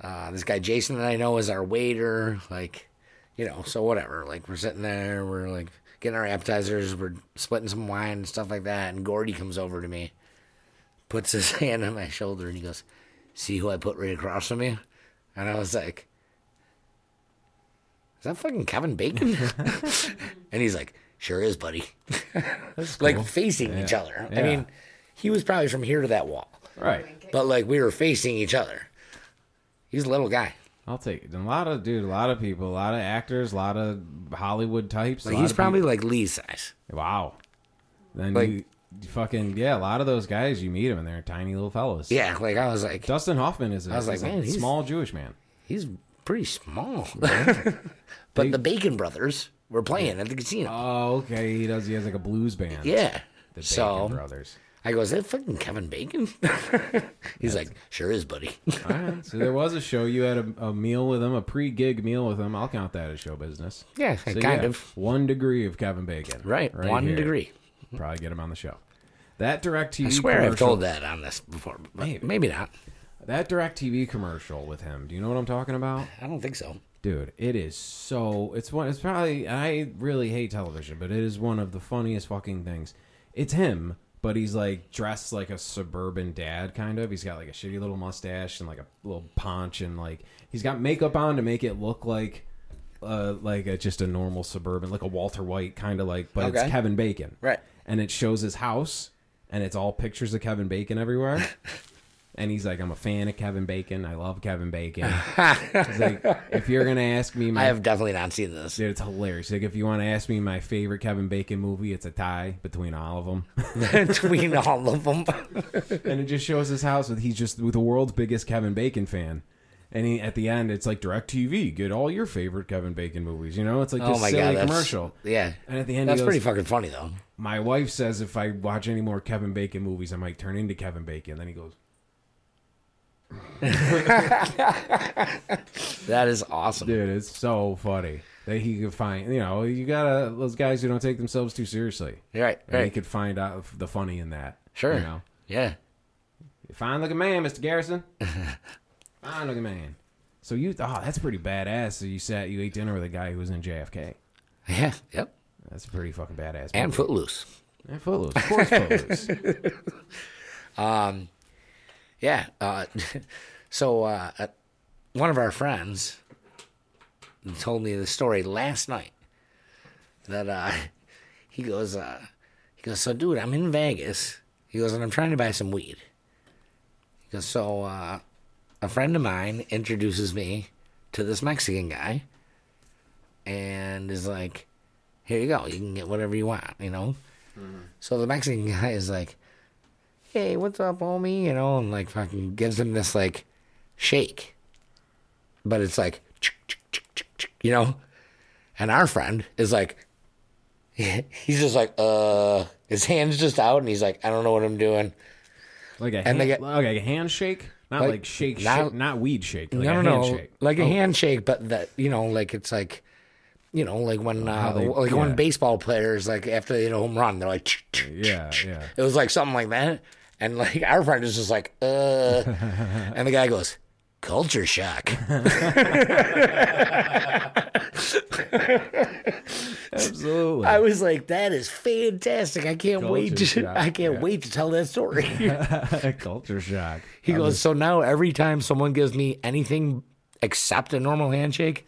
Uh, this guy Jason that I know is our waiter. Like, you know, so whatever. Like we're sitting there, we're like getting our appetizers, we're splitting some wine and stuff like that. And Gordy comes over to me, puts his hand on my shoulder, and he goes, "See who I put right across from you?" And I was like, "Is that fucking Kevin Bacon?" and he's like, "Sure is, buddy." like facing each other. I mean, he was probably from here to that wall, Right. but like we were facing each other. He's a little guy. I'll take it. A lot of dude, a lot of people, a lot of actors, a lot of Hollywood types. Like he's probably like Lee's size. wow. Then like- you, you fucking yeah, a lot of those guys you meet them and they're tiny little fellas. Yeah, like I was like, Dustin Hoffman is a, I was like, a man, he's- small Jewish man. he's pretty small. but the Bacon Brothers were playing at the casino. Oh, okay. He does. He has like a blues band. yeah. the Bacon So Brothers. I go, is that fucking Kevin Bacon? he's like, sure is, buddy. All right. So there was a show. You had a, a meal with him, a pre-gig meal with him. I'll count that as show business. yeah, So, kind yeah, of. one degree of Kevin Bacon. Right, one here. degree. Probably get him on the show. That DirecTV I swear I've told that on this before, but Maybe. maybe not. that DirecTV commercial with him. Do you know what I'm talking about? I don't think so. Dude, it is so. It's one. It's probably. I really hate television, but it is one of the funniest fucking things. It's him, but he's like dressed like a suburban dad, kind of. He's got like a shitty little mustache and like a little paunch, and like he's got makeup on to make it look like, uh, like a, just a normal suburban, like a Walter White kind of like. But Okay. it's Kevin Bacon, Right. And it shows his house, and it's all pictures of Kevin Bacon everywhere. And he's like, I'm a fan of Kevin Bacon. I love Kevin Bacon. He's like, if you're gonna ask me, my I have definitely not seen this. Dude, it's hilarious. Like, if you want to ask me my favorite Kevin Bacon movie, it's a tie between all of them. Between all of them. and it just shows his house with he's just with the world's biggest Kevin Bacon fan. And he, at the end, it's like DirecTV. Get all your favorite Kevin Bacon movies. You know, it's like oh this my silly god, that's, commercial. Yeah, And at the end, that's he goes, pretty fucking funny though. My wife says if I watch any more Kevin Bacon movies, I might turn into Kevin Bacon. Then he goes, That is awesome. dude, it's so funny that he could find. You know, you gotta those guys who don't take themselves too seriously. Right, And he could find out the funny in that. Sure. You know. Yeah. Fine looking man, Mr. Garrison. Fine looking man. So you, oh, that's pretty badass. So you sat, you ate dinner with a guy who was in JFK. Yeah. Yep. That's pretty fucking badass. And movie. Footloose. and Footloose, of course, Footloose. Um, Yeah. Uh, so uh, uh, one of our friends told me the story last night that uh, he goes, uh, he goes, so dude, I'm in Vegas. He goes, and I'm trying to buy some weed. He goes, so uh, a friend of mine introduces me to this Mexican guy, and is like, here you go, you can get whatever you want, you know. So the Mexican guy is like, hey, what's up, homie? You know, and like fucking gives him this like shake. But it's like, you know? And our friend is like, he's just like, uh, his hand's just out and he's like, I don't know what I'm doing. like a And hand, they get- like a handshake, not Like, like, shake, not- shake, not weed shake. Like no, a no, no. handshake. Like a Oh, handshake, but that, you know, like it's like, you know, like when, uh, how they- like when baseball players, like after they hit a home run, they're like, Yeah, yeah. It was like something like that. And like our friend is just like, uh, and the guy goes, culture shock. Absolutely. I was like, that is fantastic. I can't wait to, shock, I can't yeah. wait to tell that story. Culture shock. he goes, so now every time someone gives me anything except a normal handshake,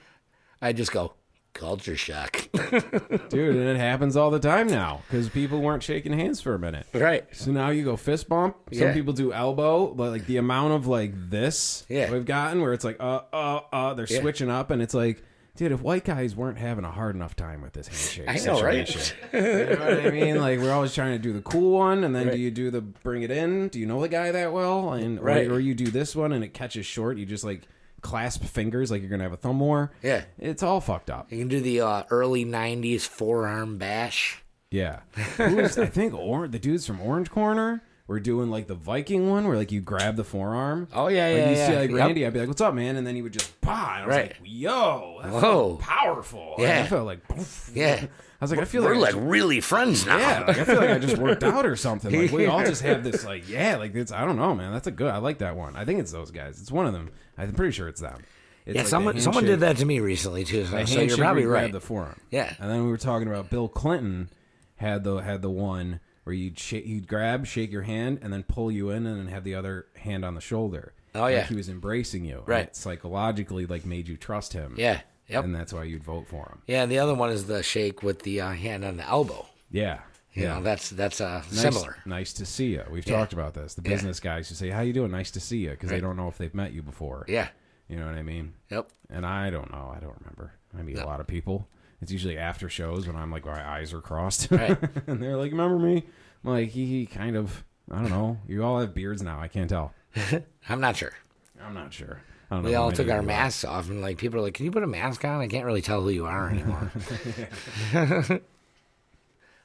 I just go, culture shock. Dude, and it happens all the time now because people weren't shaking hands for a minute. right. So now you go fist bump. Some Yeah. people do elbow, but like the amount of like this Yeah. we've gotten where it's like uh uh uh they're Yeah. switching up and it's like dude if white guys weren't having a hard enough time with this handshake I know, right? you know what I mean? Like we're always trying to do the cool one and then Right. do you do the bring it in? Do you know the guy that well? And Right. or, or you do this one and it catches short, you just like clasp fingers like you're gonna have a thumb war. Yeah. It's all fucked up. You can do the uh, early 90s forearm bash. Yeah. Is, I think or, the dudes from Orange Corner were doing like the Viking one where like you grab the forearm. Oh, yeah, like, yeah, you see yeah. like Yep. Randy, I'd be like, "What's up, man?" And then he would just bah. And I was Right. like, "Yo, Whoa. felt powerful." Like, Yeah. I felt like, poof. Yeah. I was like, I feel like We're like, like really friends now. yeah, like, I feel like I just worked out or something. Like we all just have this like, yeah, like it's I don't know, man. That's a good. I like that one. I think it's those guys. It's one of them. I'm pretty sure it's them. It's Yeah, like someone someone did that to me recently too. So, so you're probably where you grab right. The forearm. Yeah. And then we were talking about Bill Clinton had the had the one where you'd sh- you'd grab, shake your hand, and then pull you in, and then have the other hand on the shoulder. Oh, Like yeah. he was embracing you. Right. psychologically, like made you trust him. Yeah. Yep. And that's why you'd vote for him. Yeah, and the other one is the shake with the uh, hand on the elbow. Yeah. You Yeah. know, that's that's uh, Nice, similar. Nice to see you. We've Yeah. talked about this. The Yeah. business guys who say, "How you doing? Nice to see you," because they don't know if they've met you before. Yeah. You know what I mean? Yep. And I don't know. I don't remember. I meet No. a lot of people. It's usually after shows when I'm like, my eyes are crossed, Right. and they're like, "Remember me?" I'm like, he, he kind of. I don't know. You all have beards now. I can't tell. I'm not sure. I'm not sure. I don't. We all took our you are. masks off, and like people are like, "Can you put a mask on?" I can't really tell who you are anymore.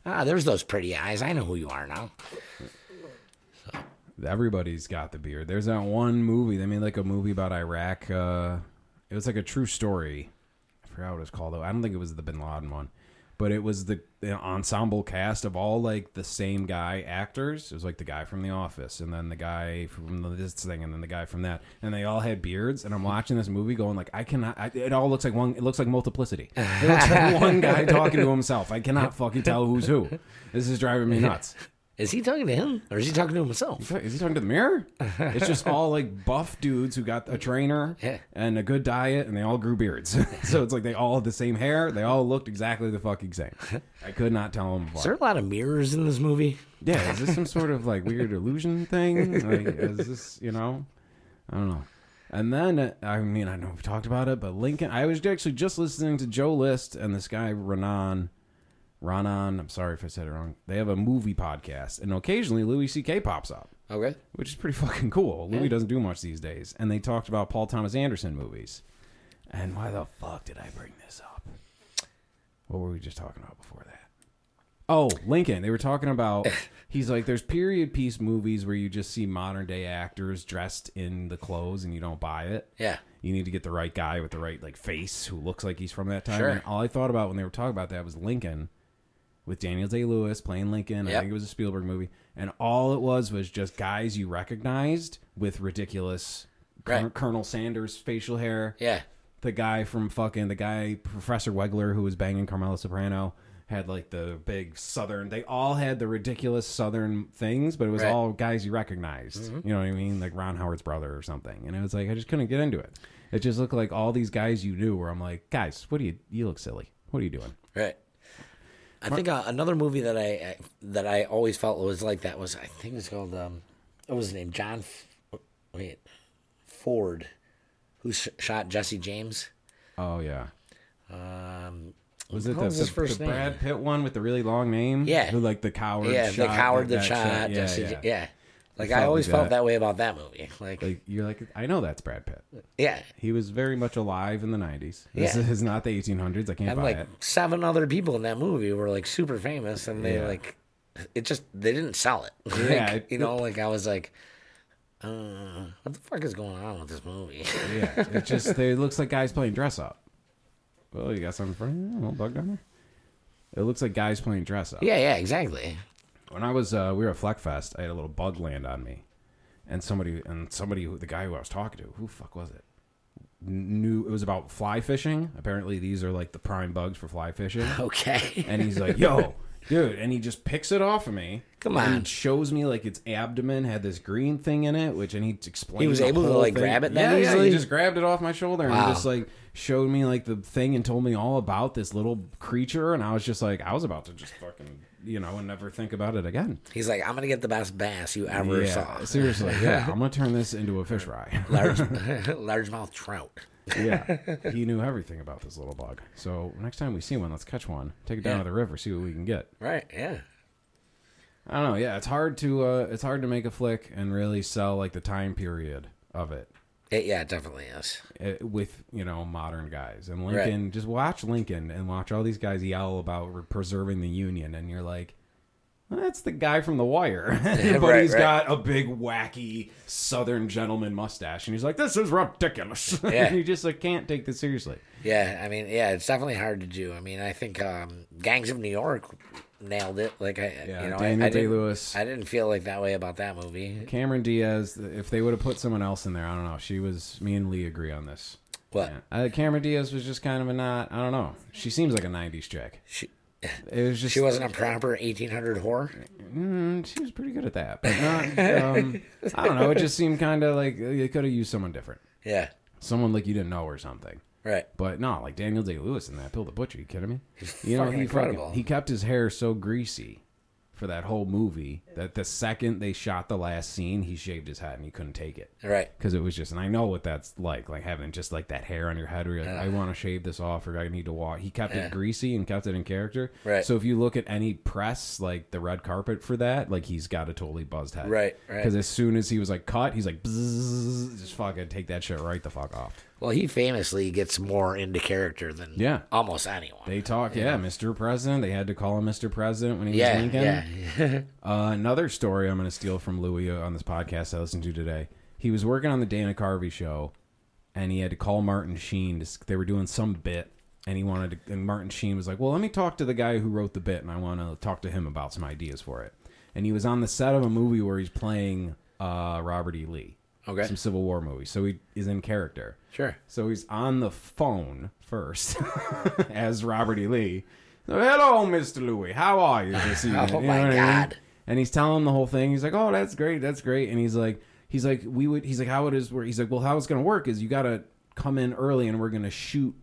Ah, there's those pretty eyes. I know who you are now. Everybody's got the beard. There's that one movie. They made like a movie about Iraq. Uh, it was like a true story. I forgot what it was called though. I don't think it was the Bin Laden one, but it was the, the ensemble cast of all like the same guy actors. It was like the guy from The Office, and then the guy from this thing, and then the guy from that, and they all had beards. And I'm watching this movie, going like, I cannot. I, it all looks like one. It looks like multiplicity. It looks like one guy talking to himself. I cannot fucking tell who's who. This is driving me nuts. Is he talking to him, or is he talking to himself? Is he talking to the mirror? It's just all like buff dudes who got a trainer Yeah. and a good diet, and they all grew beards. so it's like they all had the same hair. They all looked exactly the fucking same. I could not tell them Apart. Is there a lot of mirrors in this movie? Yeah, is this some sort of like weird illusion thing? Like, is this you know? I don't know. And then I mean I know we've talked about it, but Lincoln. I was actually just listening to Joe List and this guy Renan. Ronan, I'm sorry if I said it wrong. They have a movie podcast, and occasionally Louis C.K. pops up Okay. which is pretty fucking cool. Louis doesn't do much these days. And they talked about Paul Thomas Anderson movies. And why the fuck did I bring this up? What were we just talking about before that? Oh, Lincoln. They were talking about. He's like, there's period piece movies where you just see modern day actors dressed in the clothes and you don't buy it. Yeah. You need to get the right guy with the right like face who looks like he's from that time. Sure. And all I thought about when they were talking about that was Lincoln with Daniel Day Lewis playing Lincoln. I think it was a Spielberg movie, and all it was was just guys you recognized with ridiculous Right. Colonel Sanders facial hair. Yeah. The guy from fucking the guy Professor Wegler who was banging Carmela Soprano had like the big southern. They all had the ridiculous southern things, but it was Right. all guys you recognized. Mm-hmm. You know what I mean? Like Ron Howard's brother or something. And it was like I just couldn't get into it. It just looked like all these guys you knew. Where I'm like, guys, what do you? You look silly. What are you doing? Right. I think uh, another movie that I, I that I always felt was like that was I think it was called um, what was his name John F- wait Ford, who sh- shot Jesse James. Oh yeah. Um, Was it the, was the, first the? Brad Pitt one with the really long name? Yeah. Who like the coward? yeah, shot, the coward that, that shot Yeah, Jesse. yeah. Yeah. Like I always felt that. way about that movie. Like, Like you're like, I know that's Brad Pitt. yeah, He was very much alive in the '90s. This Yeah. is not the 1800s. I can't and buy like it. seven other people in that movie were like super famous, and they Yeah. like it just they didn't sell it. Like, Yeah, it- you know, like I was like, uh, what the fuck is going on with this movie? Yeah, it just they, it looks like guys playing dress up. Well, you got something for you? A little bug down there. It looks like guys playing dress up. yeah, yeah, exactly. When I was, uh, we were at Fleckfest. I had a little bug land on me, and somebody, and somebody, who the guy who I was talking to, who the fuck was it? Knew it was about fly fishing. Apparently, these are like the prime bugs for fly fishing. Okay. and he's like, "Yo, dude," and he just picks it off of me. Come on. he shows me like its abdomen had this green thing in it, which and he explained. He was the able to, whole like, thing. grab it that yeah, Yeah, he just grabbed it off my shoulder and Wow. he just like showed me like the thing and told me all about this little creature, and I was just like, I was about to just fucking you know and never think about it again. He's like, I'm gonna get the best bass you ever yeah, saw. seriously, yeah, I'm gonna turn this into a fish fry. Large, largemouth trout. yeah, he knew everything about this little bug. So next time we see one, let's catch one, take it down Yeah. to the river, see what we can get. Right. Yeah. I don't know. Yeah, it's hard to uh, it's hard to make a flick and really sell like the time period of it, It, yeah, it definitely is. eh, with you know modern guys. And Lincoln, just watch Lincoln and watch all these guys yell about preserving the Union, and you're like, "Well, that's the guy from The Wire, but Right, he's right. got a big wacky Southern gentleman mustache, and he's like, this is ridiculous. Yeah. you just like can't take this seriously. Yeah, I mean, yeah, it's definitely hard to do. I mean, I think um, Gangs of New York nailed it. Like I, Yeah, you know, Daniel I, I didn't, Day-Lewis. I didn't feel like that way about that movie. Cameron Diaz. If they would have put someone else in there, I don't know. She was. Me and Lee agree on this. What? Yeah. Uh, Cameron Diaz was just kind of a not. I don't know. She seems like a '90s chick. She, It was just she wasn't a proper 1800 whore. Mm, she was pretty good at that, but not. Um, I don't know. It just seemed kind of like you could have used someone different, Yeah, someone like you didn't know or something. Right. But no, like Daniel Day Lewis in that Bill the Butcher. You kidding me? You know fucking he incredible. fucking, he kept his hair so greasy for that whole movie that the second they shot the last scene, he shaved his head and he couldn't take it. Right. Because it was just, and I know what that's like, like having just like that hair on your head where you're like, I want to shave this off or I need to walk. He kept Yeah. it greasy and kept it in character. Right. So if you look at any press, like the red carpet for that, like he's got a totally buzzed head. Right, right. Because as soon as he was like cut, he's like, bzzz, just fucking take that shit right the fuck off. Well, he famously gets more into character than Yeah. almost anyone. They talk, yeah, Mr. President. They had to call him Mr. President when he was yeah, Lincoln. yeah, Uh, another story I'm going to steal from Louis uh, on this podcast I listened to today. He was working on the Dana Carvey show, and he had to call Martin Sheen. To, they were doing some bit, and he wanted to. And Martin Sheen was like, "Well, let me talk to the guy who wrote the bit, and I want to talk to him about some ideas for it." And he was on the set of a movie where he's playing uh, Robert E. Lee, Okay. some Civil War movies. so he is in character. Sure. So he's on the phone first as Robert E. Lee. So, hello, Mr. Louis. How are you this oh evening? Oh, You my what I mean? God. And he's telling the whole thing. He's like, "Oh, that's great. That's great." And he's like, "He's like, we would." He's like, "How it is?" Where he's like, "Well, how it's going to work is you got to come in early, and we're going to shoot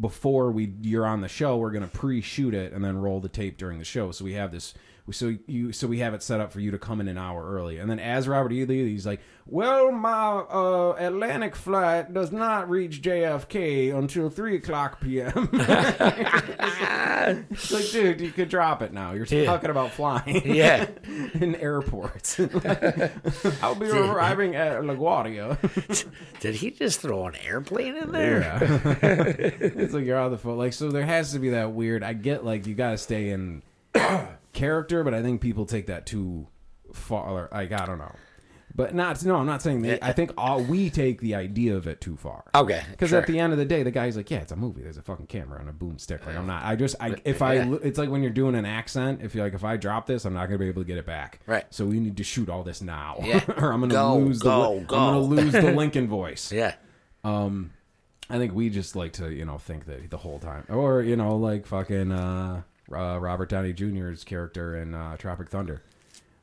before we you're on the show. We're going to pre-shoot it and then roll the tape during the show. So we have this." So you, so we have it set up for you to come in an hour early, and then as Robert E. Lee, he's like, "Well, my uh, Atlantic flight does not reach JFK until three o'clock p.m." It's like, dude, you could drop it now. You're Yeah. talking about flying Yeah. in airports. I'll be arriving at LaGuardia. Did he just throw an airplane in there? Yeah. it's like you're on the phone. Like, so there has to be that weird. I get like you got to stay in character, but I think people take that too far. Like, I don't know. But not, no, I'm not saying that. I think all, we take the idea of it too far. Okay. Because sure. at the end of the day, the guy's like, "Yeah, it's a movie. There's a fucking camera and a boomstick." Like, I'm not. I just, I if I, Yeah. it's like when you're doing an accent. If you're like, if I drop this, I'm not gonna be able to get it back. Right. So we need to shoot all this now, Yeah. or I'm gonna Go, lose go, the, go. I'm gonna lose the Lincoln voice. yeah. Um, I think we just like to, you know, think that the whole time, or you know, like fucking uh, uh, Robert Downey Jr.'s character in uh, Tropic Thunder,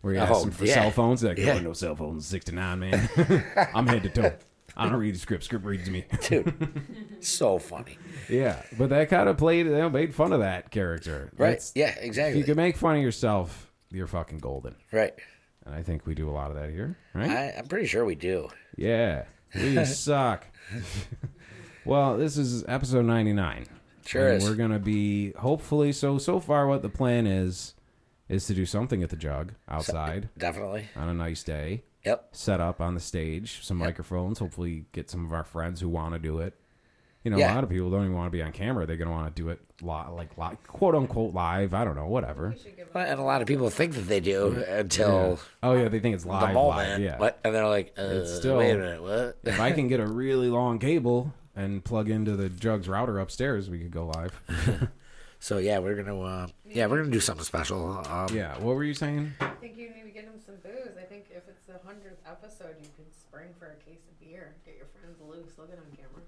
where he asks Oh, him for yeah. cell phones. Like, Yeah. "Oh, no cell phones, '69, man. I'm head to toe. I don't read the script. Script reads me. Dude. so funny. Yeah, but that kind of played, they made fun of that character. Right. That's- yeah, If exactly. you can make fun of yourself, you're fucking golden. right. And I think we do a lot of that here, right? I, I'm pretty sure we do. yeah. We suck. well, this is episode 99. Sure and is. We're going to be, hopefully, so, so far what the plan is, is to do something at the jug outside Definitely. on a nice day. Yep. Set up on the stage, some microphones, hopefully get some of our friends who want to do it. You know, Yeah. a lot of people don't even want to be on camera. They're going to want to do it li- like li- quote unquote live. I don't know, whatever. Well, And a lot of people think that they do until Oh yeah, they think it's the live. moment. live. Yeah. What? And they're like, uh, It's still- wait a minute, what? If I can get a really long cable and plug into the Jugs router upstairs, we could go live. so yeah, we're gonna uh, yeah we're gonna do something special. Um, yeah. What were you saying? I think you need to get him some booze. I think if it's the hundredth episode, you could spring for a case of beer. Get your friends loose. Look at on camera.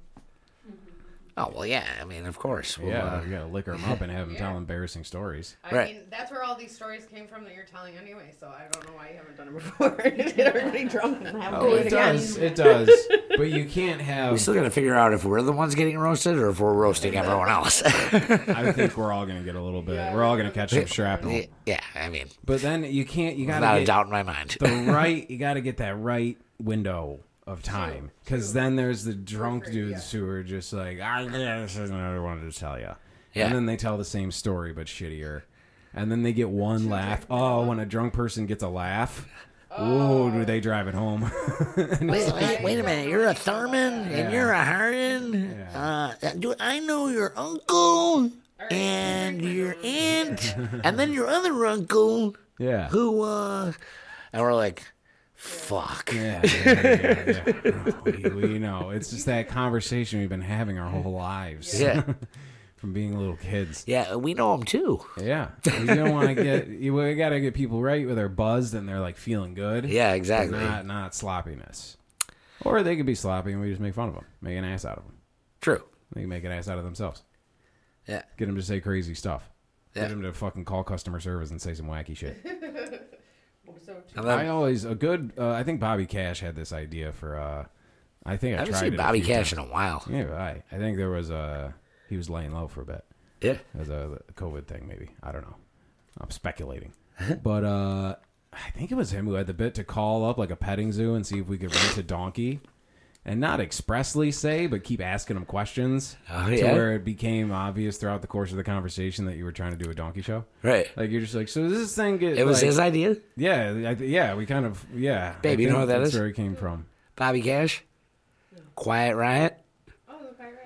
Oh well, yeah. I mean, of course. We'll, Yeah, uh, we gotta liquor them up and have them tell embarrassing stories. I Right. mean, that's where all these stories came from that you're telling anyway. So I don't know why you haven't done it before. Get everybody drunk and have them Oh, do it it again. does. It does. But you can't have. we still gotta figure out if we're the ones getting roasted or if we're roasting everyone else. I think we're all gonna get a little bit. Yeah, we're all gonna catch some shrapnel. yeah, I mean, But then you can't. You gotta a get doubt in my mind. the right. You gotta get that right window of time because then there's the drunk True, dudes who are just like, I this is what I wanted to tell you, Yeah. and then they tell the same story but shittier, and then they get one laugh. Oh, when a drunk person gets a laugh. Oh, do they drive it home? Wait, wait, wait a minute! You're a Thurman Yeah. and you're a Hardin. Uh, do I know your uncle and your aunt, and then your other uncle yeah. who? uh And we're like, fuck. Yeah, yeah, yeah, yeah. We, we know. It's just that conversation we've been having our whole lives. Yeah. From being little kids. Yeah, we know them too. Yeah. You don't want to get, you we got to get people right where they're buzzed and they're like feeling good. Yeah, exactly. Not, not sloppiness. Or they could be sloppy and we just make fun of them, make an ass out of them. True. They can make an ass out of themselves. Yeah. Get them to say crazy stuff. Yeah. Get them to fucking call customer service and say some wacky shit. So And I always a good. Uh, I think Bobby Cash had this idea for. uh I think I, I haven't tried seen it a Bobby few Cash times. in a while. Yeah, right. I think there was a he was laying low for a bit Yeah. as a COVID thing, maybe. I don't know. I'm speculating. but uh, I think it was him who had the bit to call up like a petting zoo and see if we could rent a donkey. And not expressly say, but keep asking him questions Oh, to yeah? where it became obvious throughout the course of the conversation that you were trying to do a donkey show. Right. Like you're just like, so does this thing get? It was like- his idea. Yeah, I, yeah. We kind of, yeah. Baby, you know think what that that's is? Where it came from. Bobby Cash. Quiet Riot. Oh, the pirate.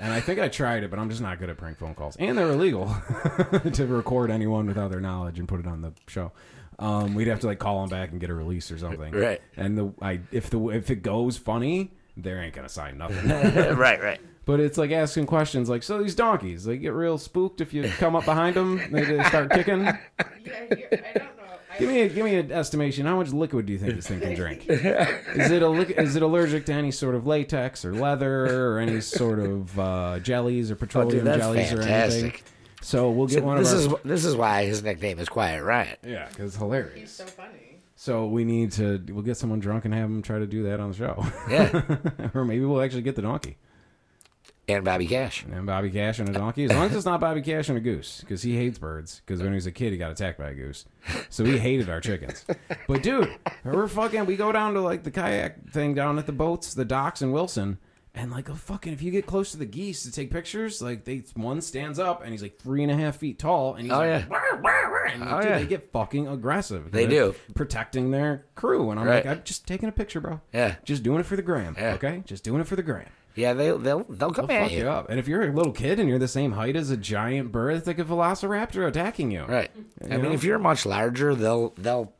And I think I tried it, but I'm just not good at prank phone calls, and they're illegal to record anyone without their knowledge and put it on the show. Um, we'd have to like call him back and get a release or something. Right. And the I if the if it goes funny, they ain't gonna sign nothing. right, right. but it's like asking questions like, so these donkeys, they get real spooked if you come up behind them, they, they start kicking. Yeah, you're, I don't know. I, Give me a, give me an estimation. How much liquid do you think this thing can drink? Is it a is it allergic to any sort of latex or leather or any sort of uh, jellies or Oh, petroleum dude, that's jellies or anything? Fantastic. So we'll get one of this our is this is why his nickname is Quiet Riot. yeah, because it's hilarious. he's so funny. So we need to we'll get someone drunk and have them try to do that on the show, Yeah, or maybe we'll actually get the donkey and Bobby Cash. and Bobby Cash and a donkey. As long as it's not Bobby Cash and a goose, because he hates birds. Because when he was a kid, he got attacked by a goose, so he hated our chickens. But dude, we're fucking. We go down to like the kayak thing down at the boats, the docks in Wilson. And like a fucking, if you get close to the geese to take pictures, like they one stands up and he's like three and a half feet tall, and he's Oh, like, yeah. "Wah, wah, wah," and, Oh, dude, yeah. they get fucking aggressive. They They're do. protecting their crew, and I'm Right. like, I'm just taking a picture, bro. Yeah. just doing it for the gram. Yeah. Okay, just doing it for the gram. Yeah, they they'll they'll come They'll at fuck you. you up. And if you're a little kid and you're the same height as a giant bird, it's like a velociraptor attacking you. Right. I mean, know? if you're much larger, they'll they'll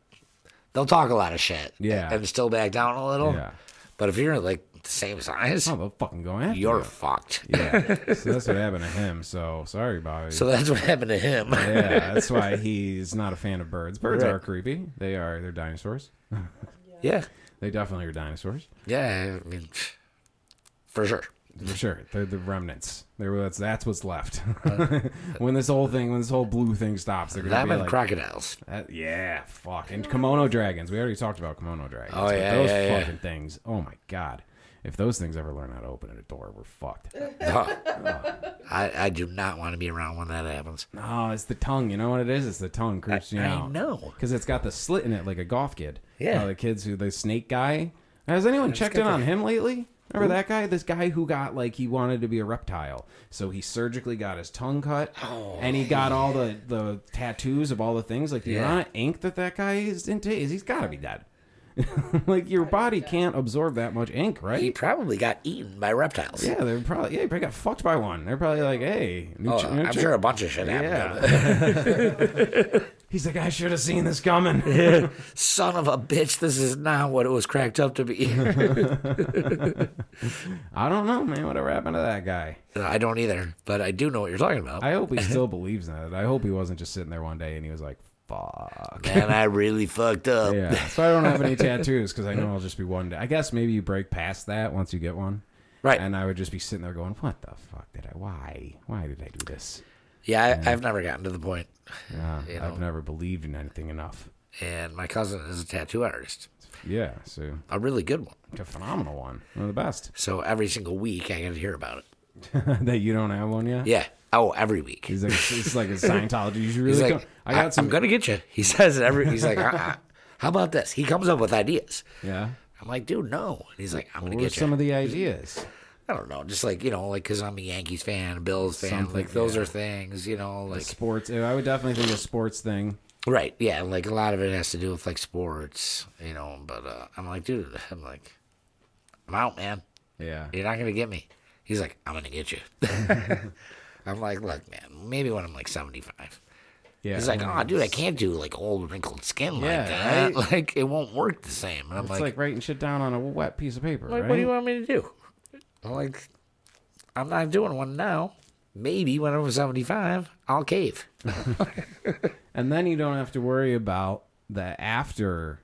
they'll talk a lot of shit. Yeah. and still back down a little. Yeah. But if you're like the same size, Oh, they'll fucking go after you're you. fucked. Yeah. so that's what happened to him. So sorry, Bobby. So that's what happened to him. yeah, that's why he's not a fan of birds. Birds Right. are creepy. They are. They're dinosaurs. yeah. They definitely are dinosaurs. Yeah. I mean, for sure. For sure. They're the remnants. They're that's that's what's left. Uh, when this whole thing, when this whole blue thing stops, they're gonna Them be and like, crocodiles. That, yeah, fuck. And kimono dragons. We already talked about kimono dragons. Oh, but yeah, those yeah, yeah. fucking things. Oh my god. If those things ever learn how to open a door, we're fucked. Oh. I, I do not want to be around when that happens. No, it's the tongue. You know what it is? It's the tongue creeps you I out. know. Because it's got the slit in it like a golf kid. Yeah. How the kids who, the snake guy. Has anyone checked in got on him lately? Remember that guy? This guy who got like he wanted to be a reptile, so he surgically got his tongue cut, oh. and he got all the the tattoos of all the things. Like the Yeah. amount of ink that that guy is into is he's got to be dead. like your body can't absorb that much ink, right? He probably got eaten by reptiles. yeah, they're probably yeah, he probably got fucked by one. They're probably like, hey, new Oh, ch- new I'm chick- sure a bunch of shit happened. Yeah. He's like, I should have seen this coming. Son of a bitch, this is not what it was cracked up to be. I don't know, man. Whatever happened to that guy? I don't either, but I do know what you're talking about. I hope he still believes in it. I hope he wasn't just sitting there one day and he was like, fuck. Man, I really fucked up. Yeah. So I don't have any tattoos because I know I'll just be one day. I guess maybe you break past that once you get one. Right. And I would just be sitting there going, what the fuck did I, why? Why did I do this? Yeah, I, I've never gotten to the point. Yeah, You I've never believed in anything enough. And my cousin is a tattoo artist, Yeah, so a really good one. a phenomenal one. One of the best. So every single week I get to hear about it. that you don't have one yet? Yeah. Oh, every week. He's like, it's like a Scientology. You should He's really like, come. I got some. am gonna get you. He says it every. He's like, uh-uh. how about this? He comes up with ideas. yeah. I'm like, dude, no. And he's like, I'm gonna What were get some of the ideas? I don't know, just like you know, like because I'm a Yankees fan, a Bills fan. Something, like those yeah. are things, you know, like Sports. I would definitely think a sports thing. right, yeah. Like a lot of it has to do with like sports, you know. But uh, I'm like, dude, I'm like, I'm out, man. Yeah. You're not gonna get me. He's like, I'm gonna get you. I'm like, look, man, maybe when I'm like 75. Yeah. He's like, oh, dude, I can't do like old wrinkled skin like Yeah, that. right? Like it won't work the same. And I'm It's like, like, writing shit down on a wet piece of paper, like, right? what do you want me to do? I'm like, I'm not doing one now. Maybe when I'm 75, I'll cave. and then you don't have to worry about the after.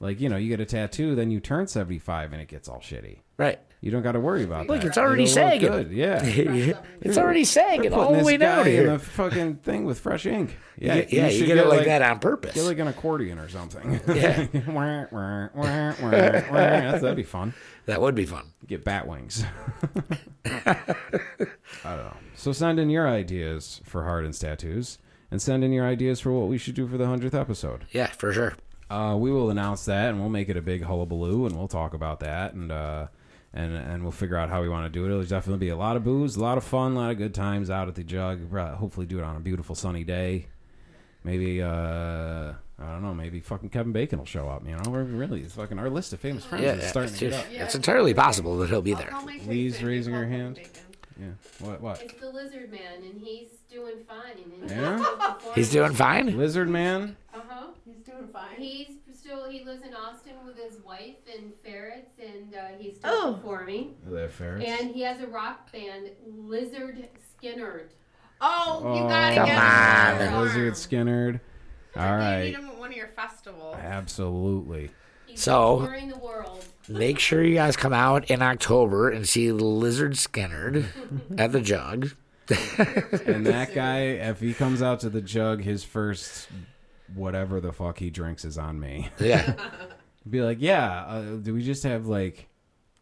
Like you know, you get a tattoo, then you turn seventy five, and it gets all shitty. Right. You don't got to worry about Look, that. Look, it's already It'll sagging. Good. Yeah. it's already sagging Putting all the this way down guy in here. the fucking thing with fresh ink. Yeah, Yeah, yeah, you, should get it like, that on purpose. Get like an accordion or something. Yeah. That'd be fun. that would be fun. Get bat wings. I don't know. So send in your ideas for Hardens tattoos. and send in your ideas for what we should do for the hundredth episode. Yeah, for sure. Uh, we will announce that, and we'll make it a big hullabaloo, and we'll talk about that, and uh, and and we'll figure out how we want to do it. It'll definitely be a lot of booze, a lot of fun, a lot of good times out at the jug. Probably- Hopefully, do it on a beautiful sunny day. Maybe uh, I don't know. Maybe fucking Kevin Bacon will show up. You know, we're really it's fucking our list of famous friends Yeah, is starting it's, to get up. It's entirely possible that he'll be there. call Lee's raising her hand. Bacon. Yeah. What? What? It's the lizard man, and he's doing fine. And Yeah? He's doing fine. Lizard Man. Uh huh. He's doing fine. He's still he lives in Austin with his wife and ferrets, and uh, he's still Oh. performing. Are they ferrets? And he has a rock band, Lizard Skinner. oh, you Oh, gotta Come get on. Lizard Skinnerd. All right. You right. need him at one of your festivals. Absolutely. He's So- the world. Make sure you guys come out in October and see Lizard Skinnerd at the Jug. And that guy, if he comes out to the jug, his first whatever the fuck he drinks is on me. Yeah. Be like, yeah. Uh, do we just have like,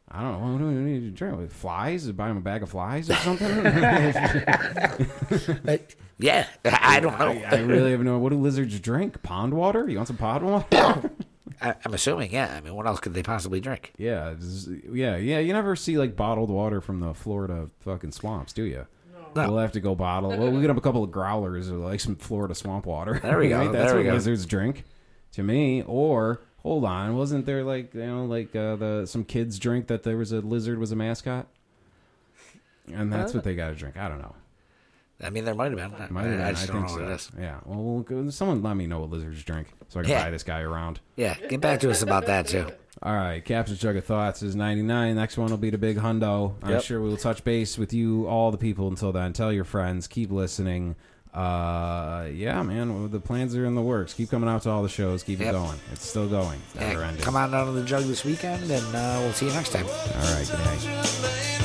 I don't know, what do we need to drink? Like flies? Buy him a bag of flies or something? yeah. I don't know. I, I really have no. What do lizards drink? Pond water? You want some pond water? I, I'm assuming, yeah. I mean, what else could they possibly drink? yeah, yeah, yeah. You never see like bottled water from the Florida fucking swamps, do you? No. We'll have to go bottle. Well, we get up a couple of growlers or like some Florida swamp water. There we go, Right? That's there we what go. lizards drink, to me. Or hold on, wasn't there like you know like uh, the some kids drink that there was a lizard was a mascot, and that's what they got to drink. I don't know. I mean, there might have been. Might have I, been. I just don't think know what so. it is. Yeah. Well, we'll go- someone let me know what lizards drink so I can Yeah. buy this guy around. Yeah, get back to us about that, too. All right, Captain's Jug of Thoughts is 99. Next one will be the Big Hundo. I'm Yep. sure we will touch base with you, all the people, until then. Tell your friends. Keep listening. Uh, yeah, man, well, the plans are in the works. Keep coming out to all the shows. Keep it going. It's still going. It's never Yeah, ending. come on down to the Jug this weekend, and uh, we'll see you next time. All right, good night.